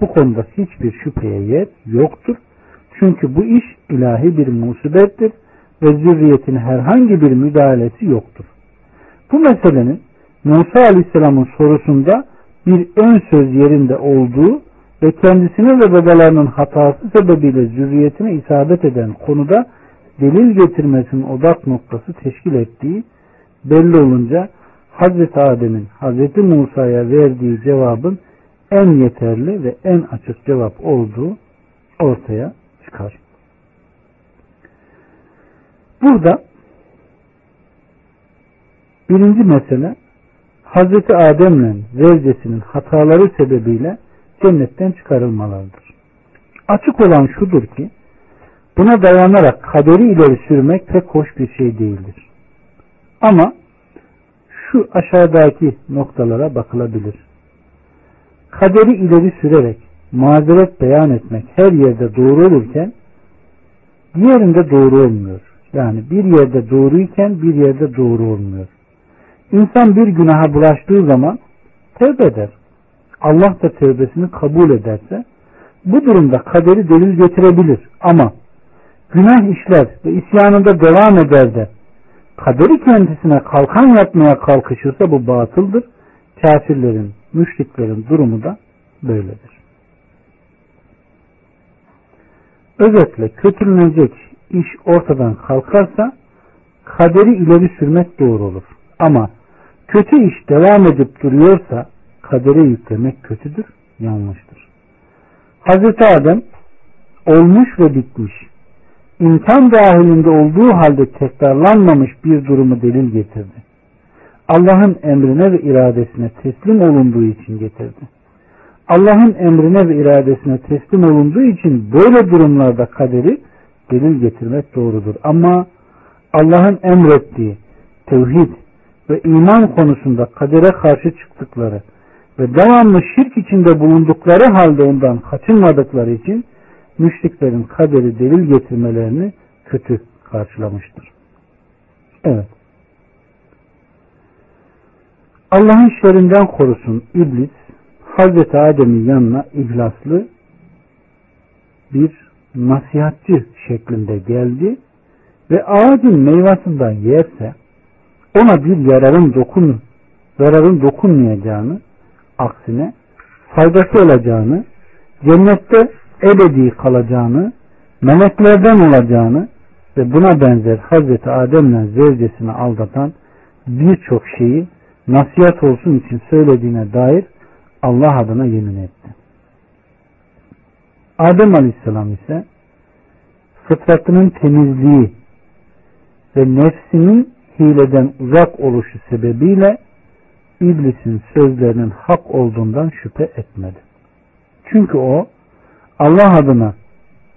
S1: Bu konuda hiçbir şüpheye yer yoktur. Çünkü bu iş ilahi bir musibettir ve zürriyetin herhangi bir müdahalesi yoktur. Bu meselenin Musa Aleyhisselam'ın sorusunda bir ön söz yerinde olduğu ve kendisine ve babalarının hatası sebebiyle zürriyetine isabet eden konuda delil getirmesinin odak noktası teşkil ettiği belli olunca Hazreti Adem'in Hazreti Musa'ya verdiği cevabın en yeterli ve en açık cevap olduğu ortaya çıkar. Burada birinci mesele Hazreti Adem'le zevcesinin hataları sebebiyle cennetten çıkarılmalarıdır. Açık olan şudur ki buna dayanarak kaderi ileri sürmek pek hoş bir şey değildir. Ama şu aşağıdaki noktalara bakılabilir. Kaderi ileri sürerek mazeret beyan etmek her yerde doğru olurken diğerinde doğru olmuyor. Yani bir yerde doğruyken bir yerde doğru olmuyor. İnsan bir günaha bulaştığı zaman tevbe eder. Allah da tövbesini kabul ederse bu durumda kaderi delil getirebilir ama günah işler ve isyanında devam eder de kaderi kendisine kalkan yapmaya kalkışırsa bu batıldır. Kafirlerin, müşriklerin durumu da böyledir. Özetle kötülenecek iş ortadan kalkarsa kaderi ileri sürmek doğru olur. Ama kötü iş devam edip duruyorsa kadere yüklemek kötüdür, yanlıştır. Hazreti Adem olmuş ve bitmiş. imkan dahilinde olduğu halde tekrarlanmamış bir durumu delil getirdi. Allah'ın emrine ve iradesine teslim olunduğu için getirdi. Allah'ın emrine ve iradesine teslim olunduğu için böyle durumlarda kaderi delil getirmek doğrudur. Ama Allah'ın emrettiği tevhid ve iman konusunda kadere karşı çıktıkları ve devamlı şirk içinde bulundukları halde ondan kaçınmadıkları için müşriklerin kaderi delil getirmelerini kötü karşılamıştır. Evet. Allah'ın şerrinden korusun iblis Hazreti Adem'in yanına ihlaslı bir nasihatçı şeklinde geldi ve ağacın meyvasından yerse ona bir yararın dokun zararın dokunmayacağını aksine faydası olacağını cennette ebedi kalacağını meleklerden olacağını ve buna benzer Hazreti Adem'le zevcesini aldatan birçok şeyi nasihat olsun için söylediğine dair Allah adına yemin etti. Adem Aleyhisselam ise fıtratının temizliği ve nefsinin hileden uzak oluşu sebebiyle iblisin sözlerinin hak olduğundan şüphe etmedi. Çünkü o Allah adına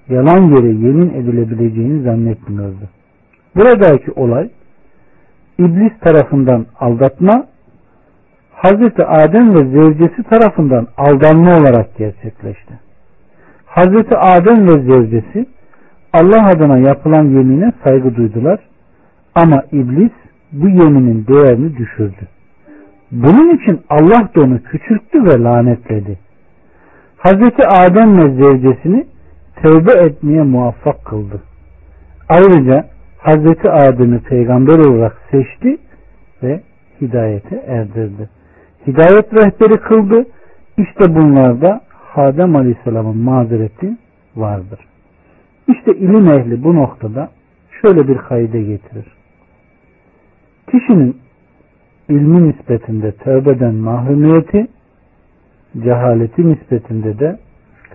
S1: yalan yere yemin edilebileceğini zannetmiyordu. Buradaki olay iblis tarafından aldatma Hazreti Adem ve zevcesi tarafından aldanma olarak gerçekleşti. Hazreti Adem ve zevcesi Allah adına yapılan yemine saygı duydular ama iblis bu yeminin değerini düşürdü. Bunun için Allah da onu küçülttü ve lanetledi. Hazreti Adem ve zevcesini tövbe etmeye muvaffak kıldı. Ayrıca Hazreti Adem'i peygamber olarak seçti ve hidayete erdirdi hidayet rehberi kıldı. İşte bunlarda Adem Aleyhisselam'ın mazereti vardır. İşte ilim ehli bu noktada şöyle bir kayda getirir. Kişinin ilmi nispetinde tövbeden mahrumiyeti, cehaleti nispetinde de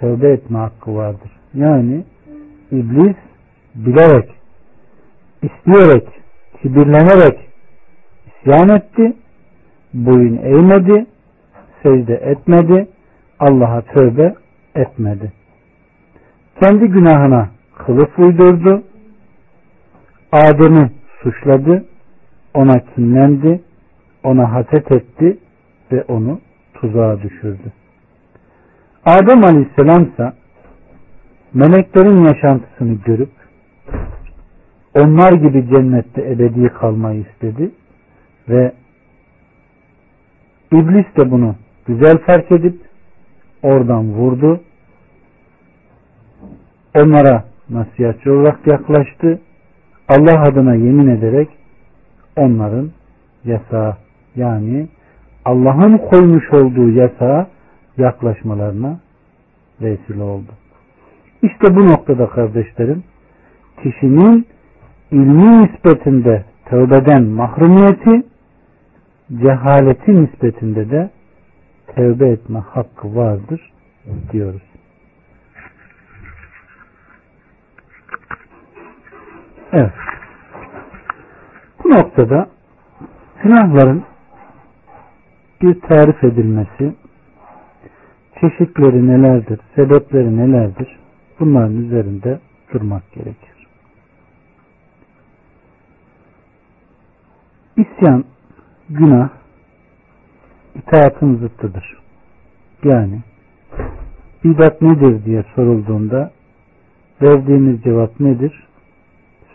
S1: tövbe etme hakkı vardır. Yani iblis bilerek, isteyerek, kibirlenerek isyan etti boyun eğmedi, secde etmedi, Allah'a tövbe etmedi. Kendi günahına kılıf uydurdu, Adem'i suçladı, ona kinlendi, ona haset etti ve onu tuzağa düşürdü. Adem Aleyhisselam ise meleklerin yaşantısını görüp onlar gibi cennette ebedi kalmayı istedi ve İblis de bunu güzel fark edip oradan vurdu. Onlara nasihatçı olarak yaklaştı. Allah adına yemin ederek onların yasağı yani Allah'ın koymuş olduğu yasağa yaklaşmalarına vesile oldu. İşte bu noktada kardeşlerim kişinin ilmi nispetinde tövbeden mahrumiyeti cehaleti nispetinde de tevbe etme hakkı vardır diyoruz. Evet. Bu noktada günahların bir tarif edilmesi, çeşitleri nelerdir, sebepleri nelerdir, bunların üzerinde durmak gerekir. İsyan günah itaatın zıttıdır. Yani bidat nedir diye sorulduğunda verdiğimiz cevap nedir?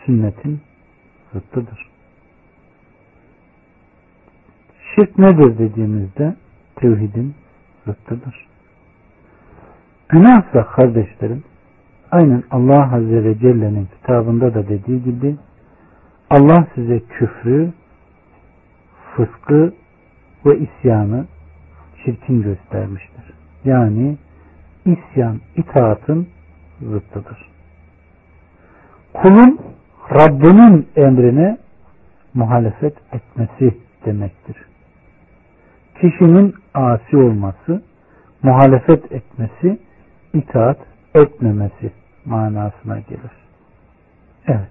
S1: Sünnetin zıttıdır. Şirk nedir dediğimizde tevhidin zıttıdır. Günahsa kardeşlerim aynen Allah Azze ve Celle'nin kitabında da dediği gibi Allah size küfrü fıskı ve isyanı çirkin göstermiştir. Yani isyan itaatın zıttıdır. Kulun Rabbinin emrine muhalefet etmesi demektir. Kişinin asi olması, muhalefet etmesi, itaat etmemesi manasına gelir. Evet.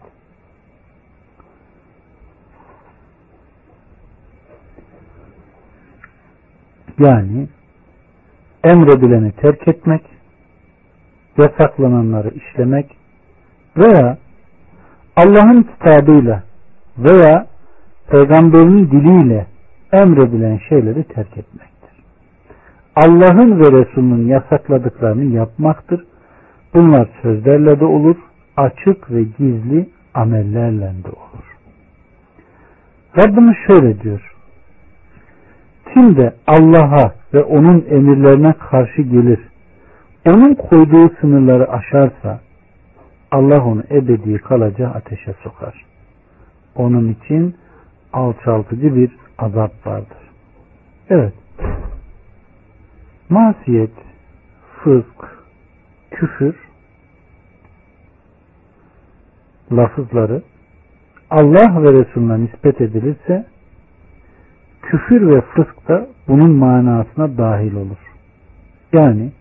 S1: Yani emredileni terk etmek, yasaklananları işlemek veya Allah'ın kitabıyla veya peygamberinin diliyle emredilen şeyleri terk etmektir. Allah'ın ve Resulünün yasakladıklarını yapmaktır. Bunlar sözlerle de olur, açık ve gizli amellerle de olur. Rabbimiz şöyle diyor. Kim de Allah'a ve onun emirlerine karşı gelir, onun koyduğu sınırları aşarsa, Allah onu ebedi kalacağı ateşe sokar. Onun için alçaltıcı bir azap vardır. Evet. Masiyet, fısk, küfür lafızları Allah ve Resulüne nispet edilirse küfür ve fısk da bunun manasına dahil olur. Yani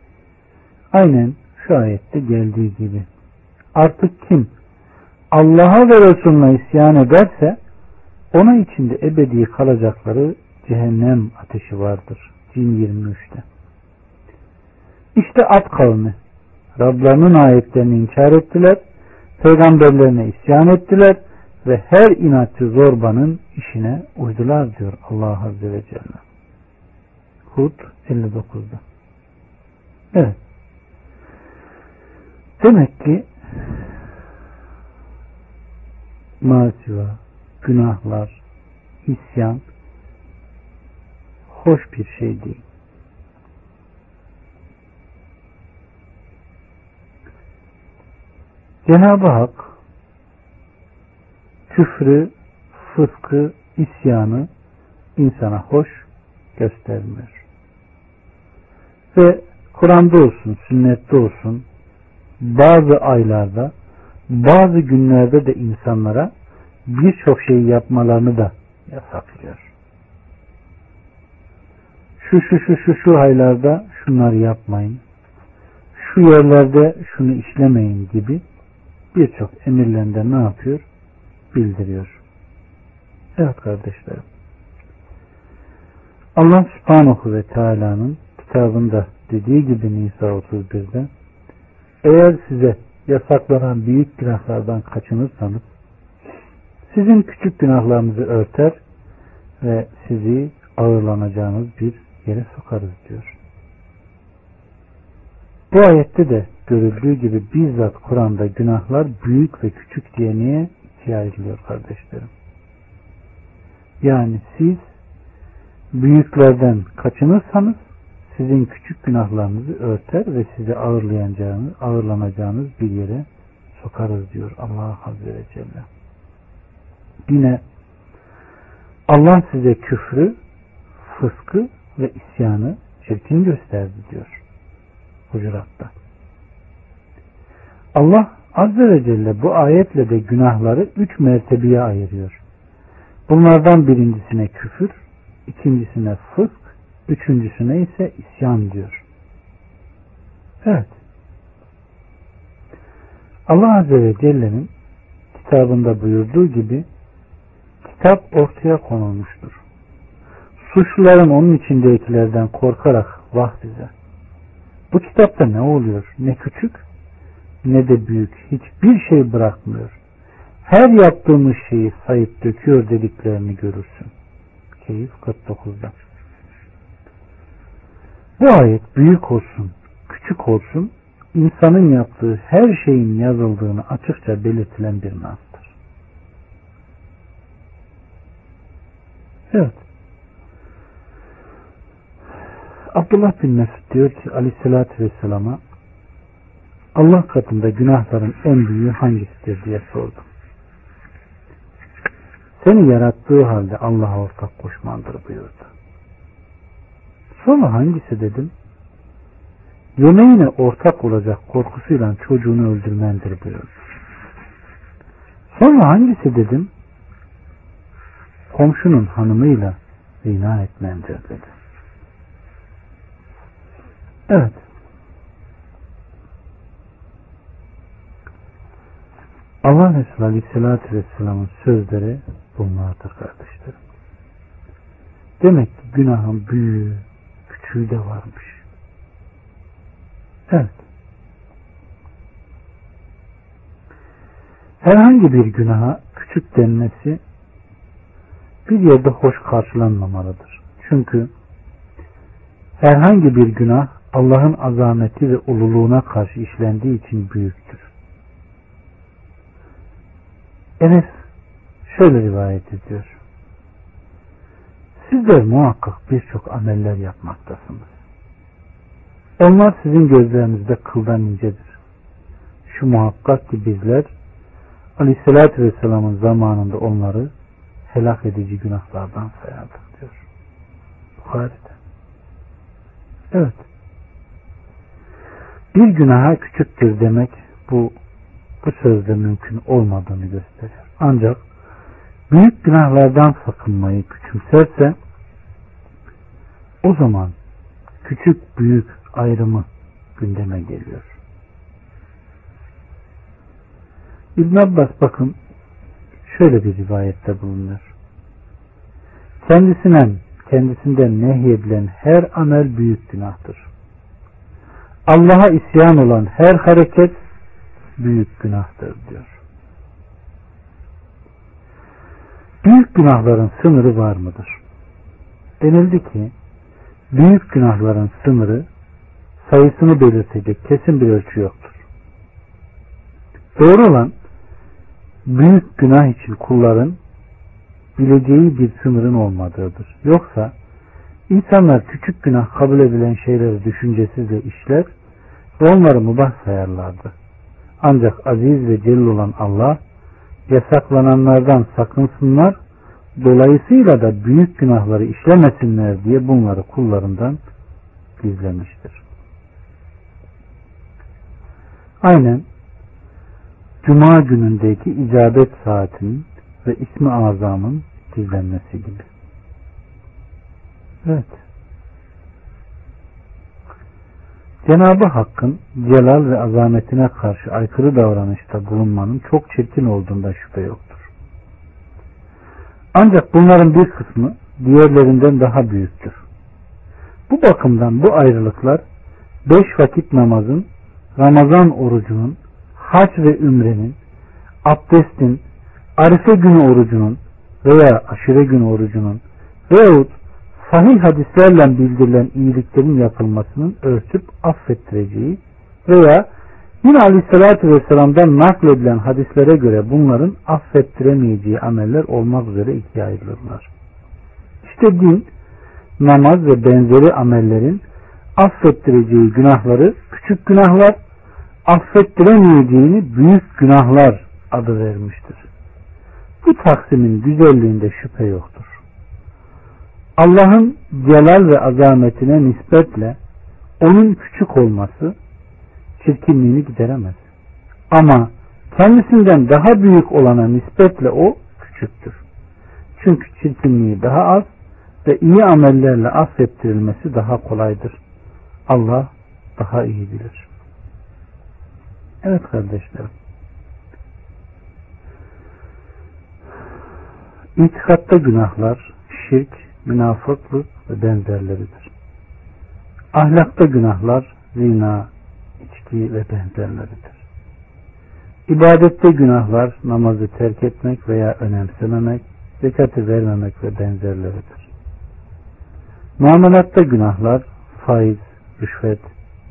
S1: aynen şu ayette geldiği gibi artık kim Allah'a ve Resulüne isyan ederse ona içinde ebedi kalacakları cehennem ateşi vardır. Cin 23'te. İşte at kavmi Rablarının ayetlerini inkar ettiler, peygamberlerine isyan ettiler ve her inatçı zorbanın işine uydular diyor Allah Azze ve Celle. Hud 59'da. Evet. Demek ki masiva, günahlar, isyan hoş bir şey değil. Cenab-ı Hak küfrü, fıskı, isyanı insana hoş göstermiyor. Ve Kur'an'da olsun, sünnette olsun bazı aylarda, bazı günlerde de insanlara birçok şeyi yapmalarını da yasaklıyor. Şu şu şu şu şu aylarda şunları yapmayın. Şu yerlerde şunu işlemeyin gibi birçok emirlerinde ne yapıyor? Bildiriyor. Evet kardeşlerim. Allah subhanahu ve teala'nın kitabında dediği gibi Nisa 31'de eğer size yasaklanan büyük günahlardan kaçınırsanız sizin küçük günahlarınızı örter ve sizi ağırlanacağınız bir yere sokarız diyor. Bu ayette de görüldüğü gibi bizzat Kur'an'da günahlar büyük ve küçük diye niye ikiye kardeşlerim? Yani siz büyüklerden kaçınırsanız sizin küçük günahlarınızı örter ve sizi ağırlayacağınız, ağırlanacağınız bir yere sokarız diyor Allah Azze ve Celle. Yine Allah size küfrü, fıskı ve isyanı çirkin gösterdi diyor. Hucurat'ta. Allah Azze ve Celle bu ayetle de günahları üç mertebeye ayırıyor. Bunlardan birincisine küfür, ikincisine fısk, üçüncüsüne ise isyan diyor. Evet. Allah Azze ve Celle'nin kitabında buyurduğu gibi kitap ortaya konulmuştur. Suçluların onun içindekilerden korkarak vah bize. Bu kitapta ne oluyor? Ne küçük ne de büyük. Hiçbir şey bırakmıyor. Her yaptığımız şeyi sayıp döküyor dediklerini görürsün. Keyif 49'da. Bu ayet büyük olsun, küçük olsun, insanın yaptığı her şeyin yazıldığını açıkça belirtilen bir nastır. Evet. Abdullah bin Mesud diyor ki aleyhissalatü vesselama Allah katında günahların en büyüğü hangisidir diye sordum. Seni yarattığı halde Allah'a ortak koşmandır buyurdu. Sonra hangisi dedim? Yemeğine ortak olacak korkusuyla çocuğunu öldürmendir buyurdu. Sonra hangisi dedim? Komşunun hanımıyla zina etmendir dedi. Evet. Allah Resulü Aleyhisselatü Vesselam'ın sözleri bunlardır kardeşlerim. Demek ki günahın büyüğü, küçüğü de varmış. Evet. Herhangi bir günaha küçük denmesi bir yerde hoş karşılanmamalıdır. Çünkü herhangi bir günah Allah'ın azameti ve ululuğuna karşı işlendiği için büyüktür. Enes şöyle rivayet ediyor. Sizler muhakkak birçok ameller yapmaktasınız. Onlar sizin gözlerinizde kıldan incedir. Şu muhakkak ki bizler Aleyhisselatü Vesselam'ın zamanında onları helak edici günahlardan sayardık diyor. Bukhari'de. Evet. Bir günaha küçüktür demek bu bu sözde mümkün olmadığını gösteriyor. Ancak büyük günahlardan sakınmayı küçümserse o zaman küçük büyük ayrımı gündeme geliyor. İbn Abbas bakın şöyle bir rivayette bulunuyor. Kendisinden, kendisinden nehyedilen her amel büyük günahtır. Allah'a isyan olan her hareket büyük günahtır diyor. Büyük günahların sınırı var mıdır? Denildi ki büyük günahların sınırı sayısını belirtecek kesin bir ölçü yoktur. Doğru olan büyük günah için kulların bileceği bir sınırın olmadığıdır. Yoksa insanlar küçük günah kabul edilen şeyleri düşüncesizce işler ve onları mubah sayarlardı. Ancak aziz ve celil olan Allah yasaklananlardan sakınsınlar dolayısıyla da büyük günahları işlemesinler diye bunları kullarından gizlemiştir. Aynen Cuma günündeki icabet saatinin ve ismi azamın gizlenmesi gibi. Evet. Cenab-ı Hakk'ın celal ve azametine karşı aykırı davranışta bulunmanın çok çirkin olduğunda şüphe yoktur. Ancak bunların bir kısmı diğerlerinden daha büyüktür. Bu bakımdan bu ayrılıklar beş vakit namazın, Ramazan orucunun, hac ve ümrenin, abdestin, arife günü orucunun veya aşire günü orucunun veyahut sahih hadislerle bildirilen iyiliklerin yapılmasının örtüp affettireceği veya yine aleyhissalatü vesselam'dan nakledilen hadislere göre bunların affettiremeyeceği ameller olmak üzere ikiye ayrılırlar. İşte din, namaz ve benzeri amellerin affettireceği günahları küçük günahlar, affettiremeyeceğini büyük günahlar adı vermiştir. Bu taksimin güzelliğinde şüphe yoktur. Allah'ın celal ve azametine nispetle onun küçük olması çirkinliğini gideremez. Ama kendisinden daha büyük olana nispetle o küçüktür. Çünkü çirkinliği daha az ve iyi amellerle affettirilmesi daha kolaydır. Allah daha iyi bilir. Evet kardeşlerim. İtikatta günahlar, şirk, münafıklık ve benzerleridir. Ahlakta günahlar, zina, içki ve benzerleridir. İbadette günahlar, namazı terk etmek veya önemsememek, zekatı vermemek ve benzerleridir. Muamelatta günahlar, faiz, rüşvet,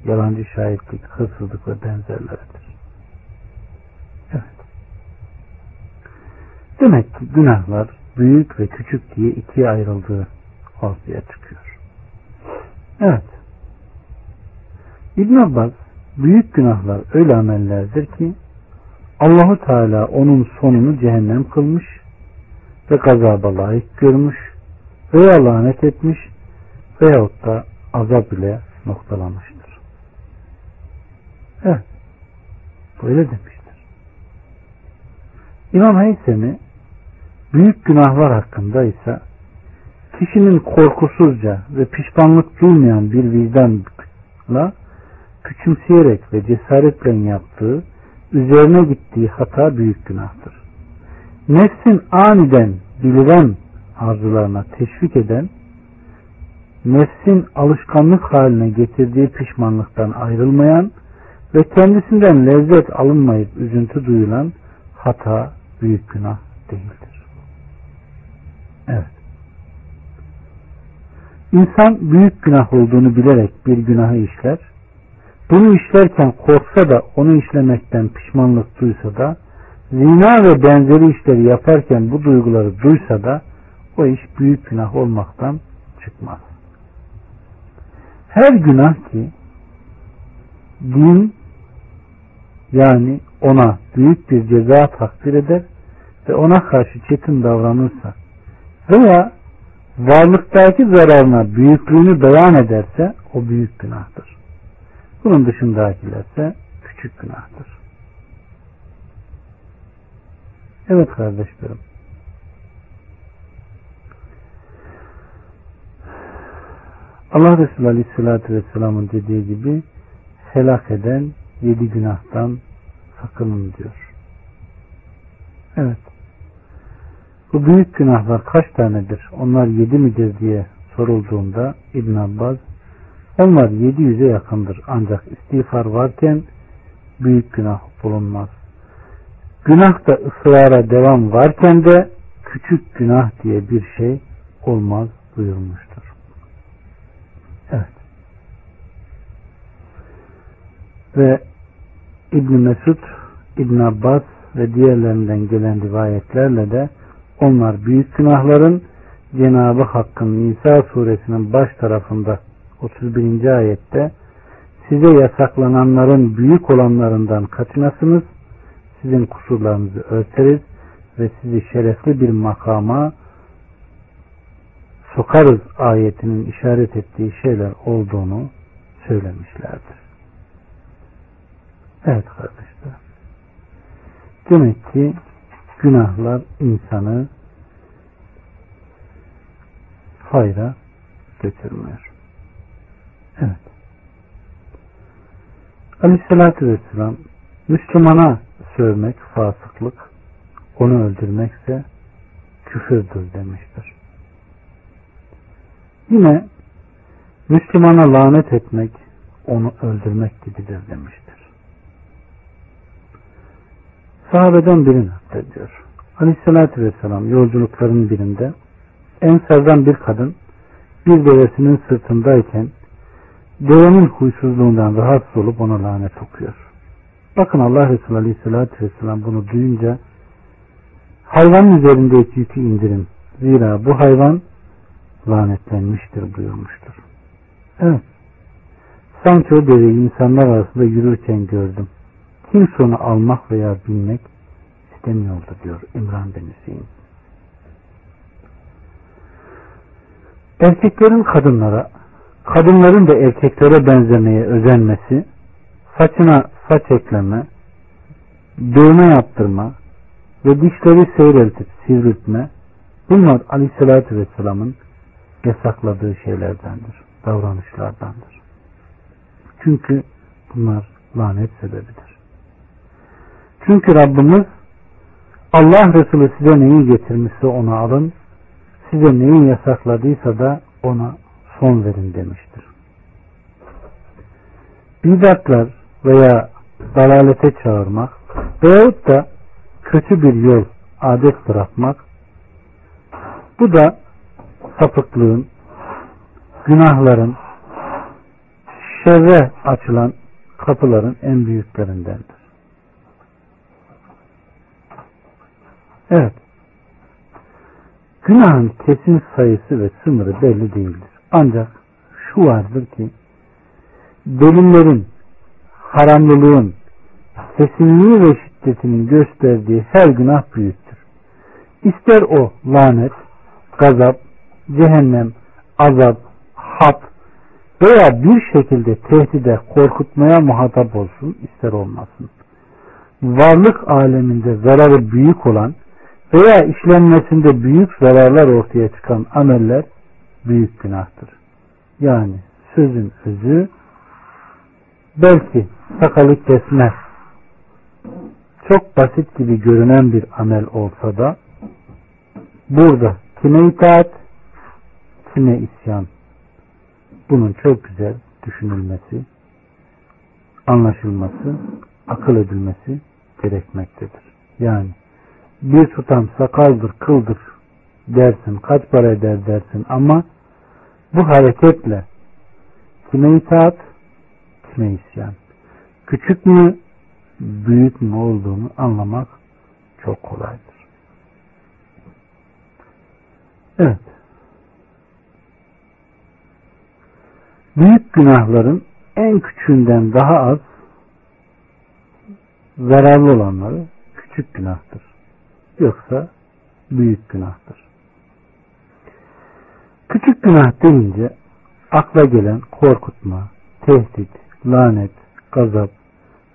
S1: yalancı şahitlik, hırsızlık ve benzerleridir. Evet. Demek ki günahlar büyük ve küçük diye ikiye ayrıldığı ortaya çıkıyor. Evet. İbn Abbas büyük günahlar öyle amellerdir ki Allahu Teala onun sonunu cehennem kılmış ve gazaba layık görmüş veya lanet etmiş veyahut da azap ile noktalamıştır. Evet. Böyle demiştir. İmam Heysemi büyük günahlar hakkında ise kişinin korkusuzca ve pişmanlık duymayan bir vicdanla küçümseyerek ve cesaretle yaptığı üzerine gittiği hata büyük günahtır. Nefsin aniden bililen arzularına teşvik eden, nefsin alışkanlık haline getirdiği pişmanlıktan ayrılmayan ve kendisinden lezzet alınmayıp üzüntü duyulan hata büyük günah değildir. Evet. İnsan büyük günah olduğunu bilerek bir günahı işler. Bunu işlerken korksa da onu işlemekten pişmanlık duysa da zina ve benzeri işleri yaparken bu duyguları duysa da o iş büyük günah olmaktan çıkmaz. Her günah ki din yani ona büyük bir ceza takdir eder ve ona karşı çetin davranırsa veya varlıktaki zararına büyüklüğünü beyan ederse o büyük günahtır. Bunun dışındakilerse küçük günahtır. Evet kardeşlerim. Allah Resulü Aleyhisselatü Vesselam'ın dediği gibi helak eden yedi günahtan sakının diyor. Evet. Bu büyük günahlar kaç tanedir? Onlar yedi midir diye sorulduğunda İbn Abbas onlar yedi yüze yakındır. Ancak istiğfar varken büyük günah bulunmaz. Günahta ısrara devam varken de küçük günah diye bir şey olmaz buyurmuştur. Evet. Ve İbn Mesud, İbn Abbas ve diğerlerinden gelen rivayetlerle de onlar büyük günahların Cenabı Hakk'ın Nisa suresinin baş tarafında 31. ayette size yasaklananların büyük olanlarından kaçınasınız sizin kusurlarınızı örteriz ve sizi şerefli bir makama sokarız ayetinin işaret ettiği şeyler olduğunu söylemişlerdir. Evet kardeşler. Demek ki günahlar insanı hayra götürmüyor. Evet. Aleyhissalatü Vesselam Müslümana sövmek fasıklık, onu öldürmekse küfürdür demiştir. Yine Müslümana lanet etmek, onu öldürmek gibidir demiştir. Sahabeden birini naklediyor. Aleyhissalatü Vesselam yolculukların birinde Ensardan bir kadın bir devesinin sırtındayken devenin huysuzluğundan rahatsız olup ona lanet okuyor. Bakın Allah Resulü Aleyhisselatü Vesselam bunu duyunca hayvanın üzerindeki yükü indirin. Zira bu hayvan lanetlenmiştir buyurmuştur. Evet. Sanki o deveyi insanlar arasında yürürken gördüm. Kimse onu almak veya binmek istemiyordu diyor İmran bin Hüseyin. Erkeklerin kadınlara, kadınların da erkeklere benzemeye özenmesi, saçına saç ekleme, dövme yaptırma ve dişleri seyreltip sivriltme, bunlar Aleyhisselatü Vesselam'ın yasakladığı şeylerdendir, davranışlardandır. Çünkü bunlar lanet sebebidir. Çünkü Rabbimiz Allah Resulü size neyi getirmişse onu alın, size neyi yasakladıysa da ona son verin demiştir. Bidatlar veya dalalete çağırmak veyahut da kötü bir yol adet bırakmak bu da sapıklığın, günahların, şerre açılan kapıların en büyüklerindendir. Evet. Günahın kesin sayısı ve sınırı belli değildir. Ancak şu vardır ki delillerin, haramlılığın, kesinliği ve şiddetinin gösterdiği her günah büyüktür. İster o lanet, gazap, cehennem, azap, hap veya bir şekilde tehdide, korkutmaya muhatap olsun, ister olmasın. Varlık aleminde zararı büyük olan veya işlenmesinde büyük zararlar ortaya çıkan ameller büyük günahtır. Yani sözün özü belki sakalı kesme çok basit gibi görünen bir amel olsa da burada kime itaat, kime isyan. Bunun çok güzel düşünülmesi, anlaşılması, akıl edilmesi gerekmektedir. Yani bir tutam sakaldır, kıldır dersin, kaç para eder dersin ama bu hareketle kime itaat, kime isyan. Küçük mü, büyük mü olduğunu anlamak çok kolaydır. Evet. Büyük günahların en küçüğünden daha az zararlı olanları küçük günahtır. Yoksa büyük günahtır. Küçük günah deyince akla gelen korkutma, tehdit, lanet, gazap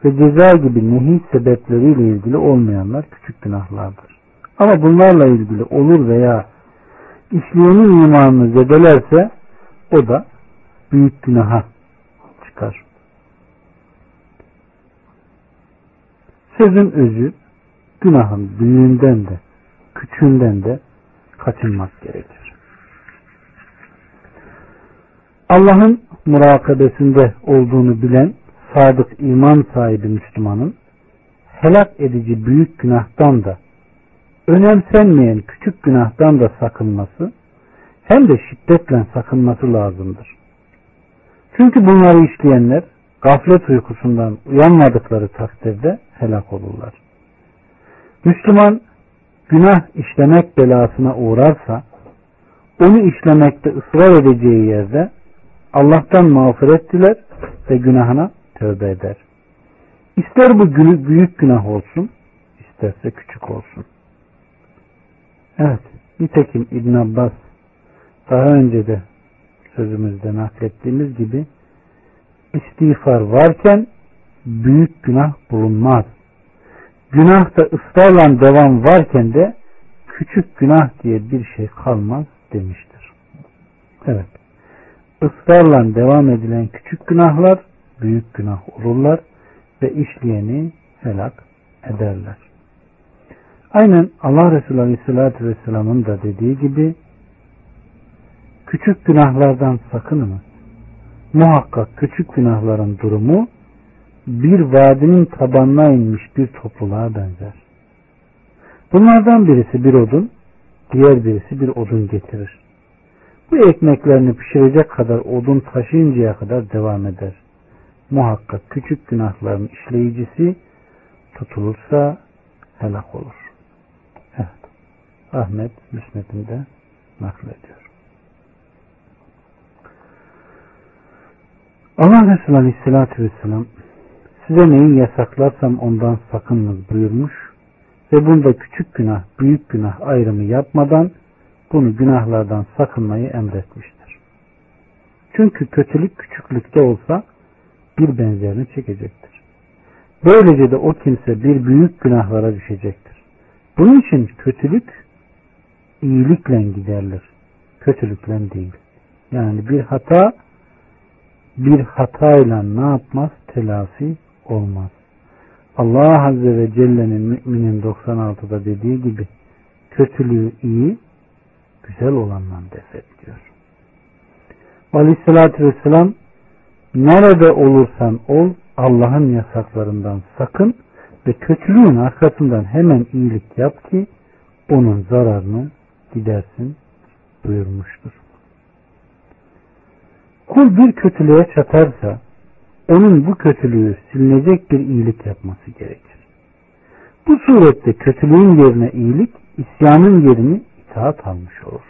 S1: ve ceza gibi nehi sebepleriyle ilgili olmayanlar küçük günahlardır. Ama bunlarla ilgili olur veya işleyenin imanını zedelerse o da büyük günaha çıkar. Sözün özü günahın büyüğünden de küçüğünden de kaçınmak gerekir. Allah'ın murakabesinde olduğunu bilen sadık iman sahibi Müslümanın helak edici büyük günahtan da önemsenmeyen küçük günahtan da sakınması hem de şiddetle sakınması lazımdır. Çünkü bunları işleyenler gaflet uykusundan uyanmadıkları takdirde helak olurlar. Müslüman günah işlemek belasına uğrarsa onu işlemekte ısrar edeceği yerde Allah'tan mağfiret diler ve günahına tövbe eder. İster bu büyük günah olsun, isterse küçük olsun. Evet, nitekim İbn Abbas daha önce de sözümüzde naklettiğimiz gibi istiğfar varken büyük günah bulunmaz. Günahta ısrarla devam varken de küçük günah diye bir şey kalmaz demiştir. Evet. Israrla devam edilen küçük günahlar büyük günah olurlar ve işleyeni helak ederler. Aynen Allah Resulü Aleyhisselatü Vesselam'ın da dediği gibi küçük günahlardan sakının. Muhakkak küçük günahların durumu bir vadinin tabanına inmiş bir topluluğa benzer. Bunlardan birisi bir odun, diğer birisi bir odun getirir. Bu ekmeklerini pişirecek kadar odun taşıyıncaya kadar devam eder. Muhakkak küçük günahların işleyicisi tutulursa helak olur. Evet. Ahmet Müsnet'inde naklediyor. Allah Resulü Aleyhisselatü Vesselam size neyi yasaklarsam ondan sakınınız buyurmuş ve bunda küçük günah, büyük günah ayrımı yapmadan bunu günahlardan sakınmayı emretmiştir. Çünkü kötülük küçüklükte olsa bir benzerini çekecektir. Böylece de o kimse bir büyük günahlara düşecektir. Bunun için kötülük iyilikle giderilir. Kötülükle değil. Yani bir hata bir hatayla ne yapmaz? Telafi olmaz. Allah Azze ve Celle'nin müminin 96'da dediği gibi kötülüğü iyi, güzel olanla defet diyor. Aleyhissalatü Vesselam nerede olursan ol Allah'ın yasaklarından sakın ve kötülüğün arkasından hemen iyilik yap ki onun zararını gidersin buyurmuştur. Kul bir kötülüğe çatarsa onun bu kötülüğü silinecek bir iyilik yapması gerekir. Bu surette kötülüğün yerine iyilik, isyanın yerini itaat almış olur.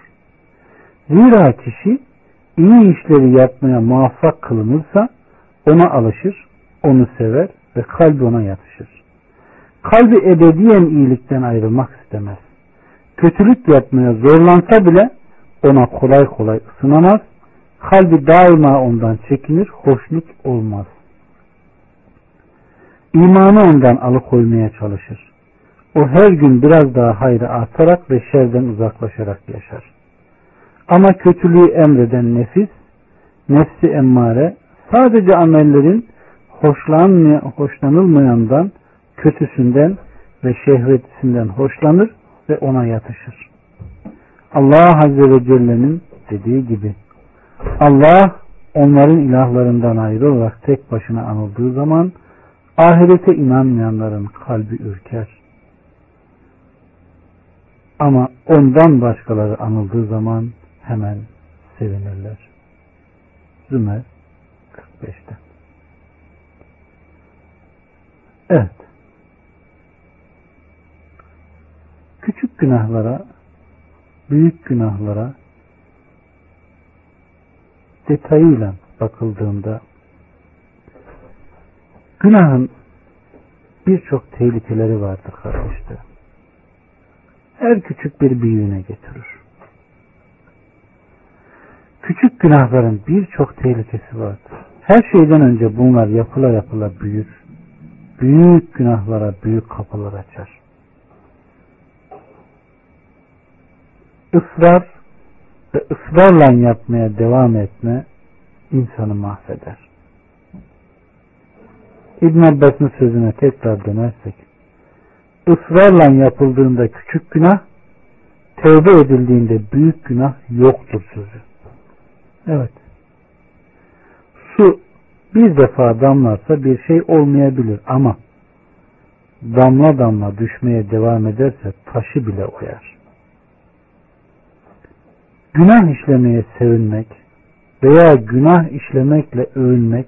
S1: Zira kişi iyi işleri yapmaya muvaffak kılınırsa ona alışır, onu sever ve kalbi ona yatışır. Kalbi ebediyen iyilikten ayrılmak istemez. Kötülük yapmaya zorlansa bile ona kolay kolay ısınamaz Kalbi daima ondan çekinir, hoşnut olmaz. İmanı ondan alıkoymaya çalışır. O her gün biraz daha hayrı artarak ve şerden uzaklaşarak yaşar. Ama kötülüğü emreden nefis, nefsi emmare sadece amellerin hoşlanılmayandan, kötüsünden ve şehvetisinden hoşlanır ve ona yatışır. Allah Azze ve Celle'nin dediği gibi Allah onların ilahlarından ayrı olarak tek başına anıldığı zaman ahirete inanmayanların kalbi ürker. Ama ondan başkaları anıldığı zaman hemen sevinirler. Zümer 45'te. Evet. Küçük günahlara, büyük günahlara detayıyla bakıldığında günahın birçok tehlikeleri vardır kardeşler. Her küçük bir büyüğüne getirir. Küçük günahların birçok tehlikesi vardır. Her şeyden önce bunlar yapıla yapıla büyür. Büyük günahlara büyük kapılar açar. Israr ve ısrarla yapmaya devam etme insanı mahveder. İbn Abbas'ın sözüne tekrar dönersek ısrarla yapıldığında küçük günah tevbe edildiğinde büyük günah yoktur sözü. Evet. Su bir defa damlarsa bir şey olmayabilir ama damla damla düşmeye devam ederse taşı bile oyar. Günah işlemeye sevinmek veya günah işlemekle övünmek,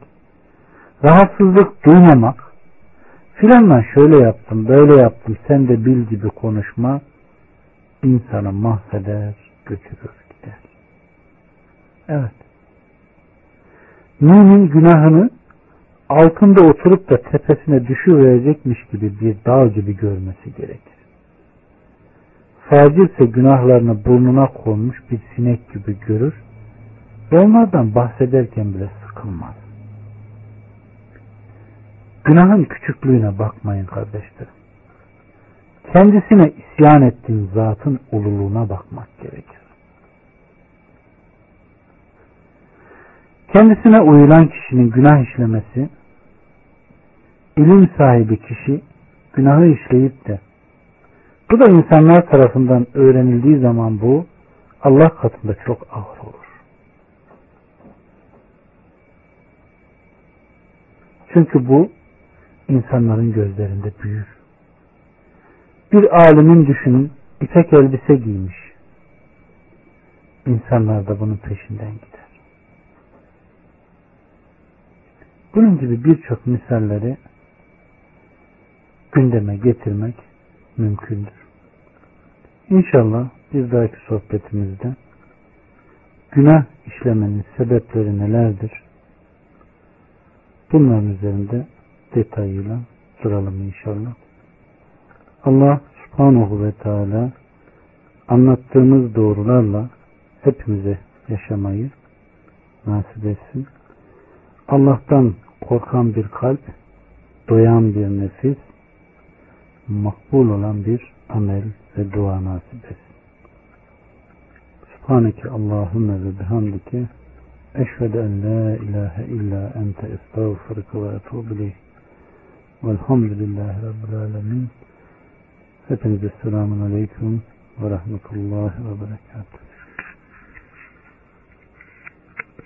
S1: rahatsızlık duymamak, filanla şöyle yaptım, böyle yaptım, sen de bil gibi konuşma, insanı mahveder, götürür, gider. Evet. Mümin günahını altında oturup da tepesine düşüverecekmiş gibi bir dağ gibi görmesi gerekir. Facir ise günahlarını burnuna konmuş bir sinek gibi görür ve onlardan bahsederken bile sıkılmaz. Günahın küçüklüğüne bakmayın kardeşlerim. Kendisine isyan ettiğin zatın ululuğuna bakmak gerekir. Kendisine uyulan kişinin günah işlemesi, ilim sahibi kişi günahı işleyip de bu da insanlar tarafından öğrenildiği zaman bu Allah katında çok ağır olur. Çünkü bu insanların gözlerinde büyür. Bir alimin düşünün ipek elbise giymiş. İnsanlar da bunun peşinden gider. Bunun gibi birçok misalleri gündeme getirmek mümkündür. İnşallah bir dahaki sohbetimizde günah işlemenin sebepleri nelerdir? Bunların üzerinde detayıyla duralım inşallah. Allah subhanahu ve teala anlattığımız doğrularla hepimize yaşamayı nasip etsin. Allah'tan korkan bir kalp, doyan bir nefis, makbul olan bir amel ve dua nasip etsin. Subhaneke Allahümme ve bihamdike eşhedü en la ilahe illa ente estağfurike ve etubu ileyh. Velhamdülillahi Rabbil Alemin. Hepinize selamun aleyküm ve rahmetullahi ve berekatuhu.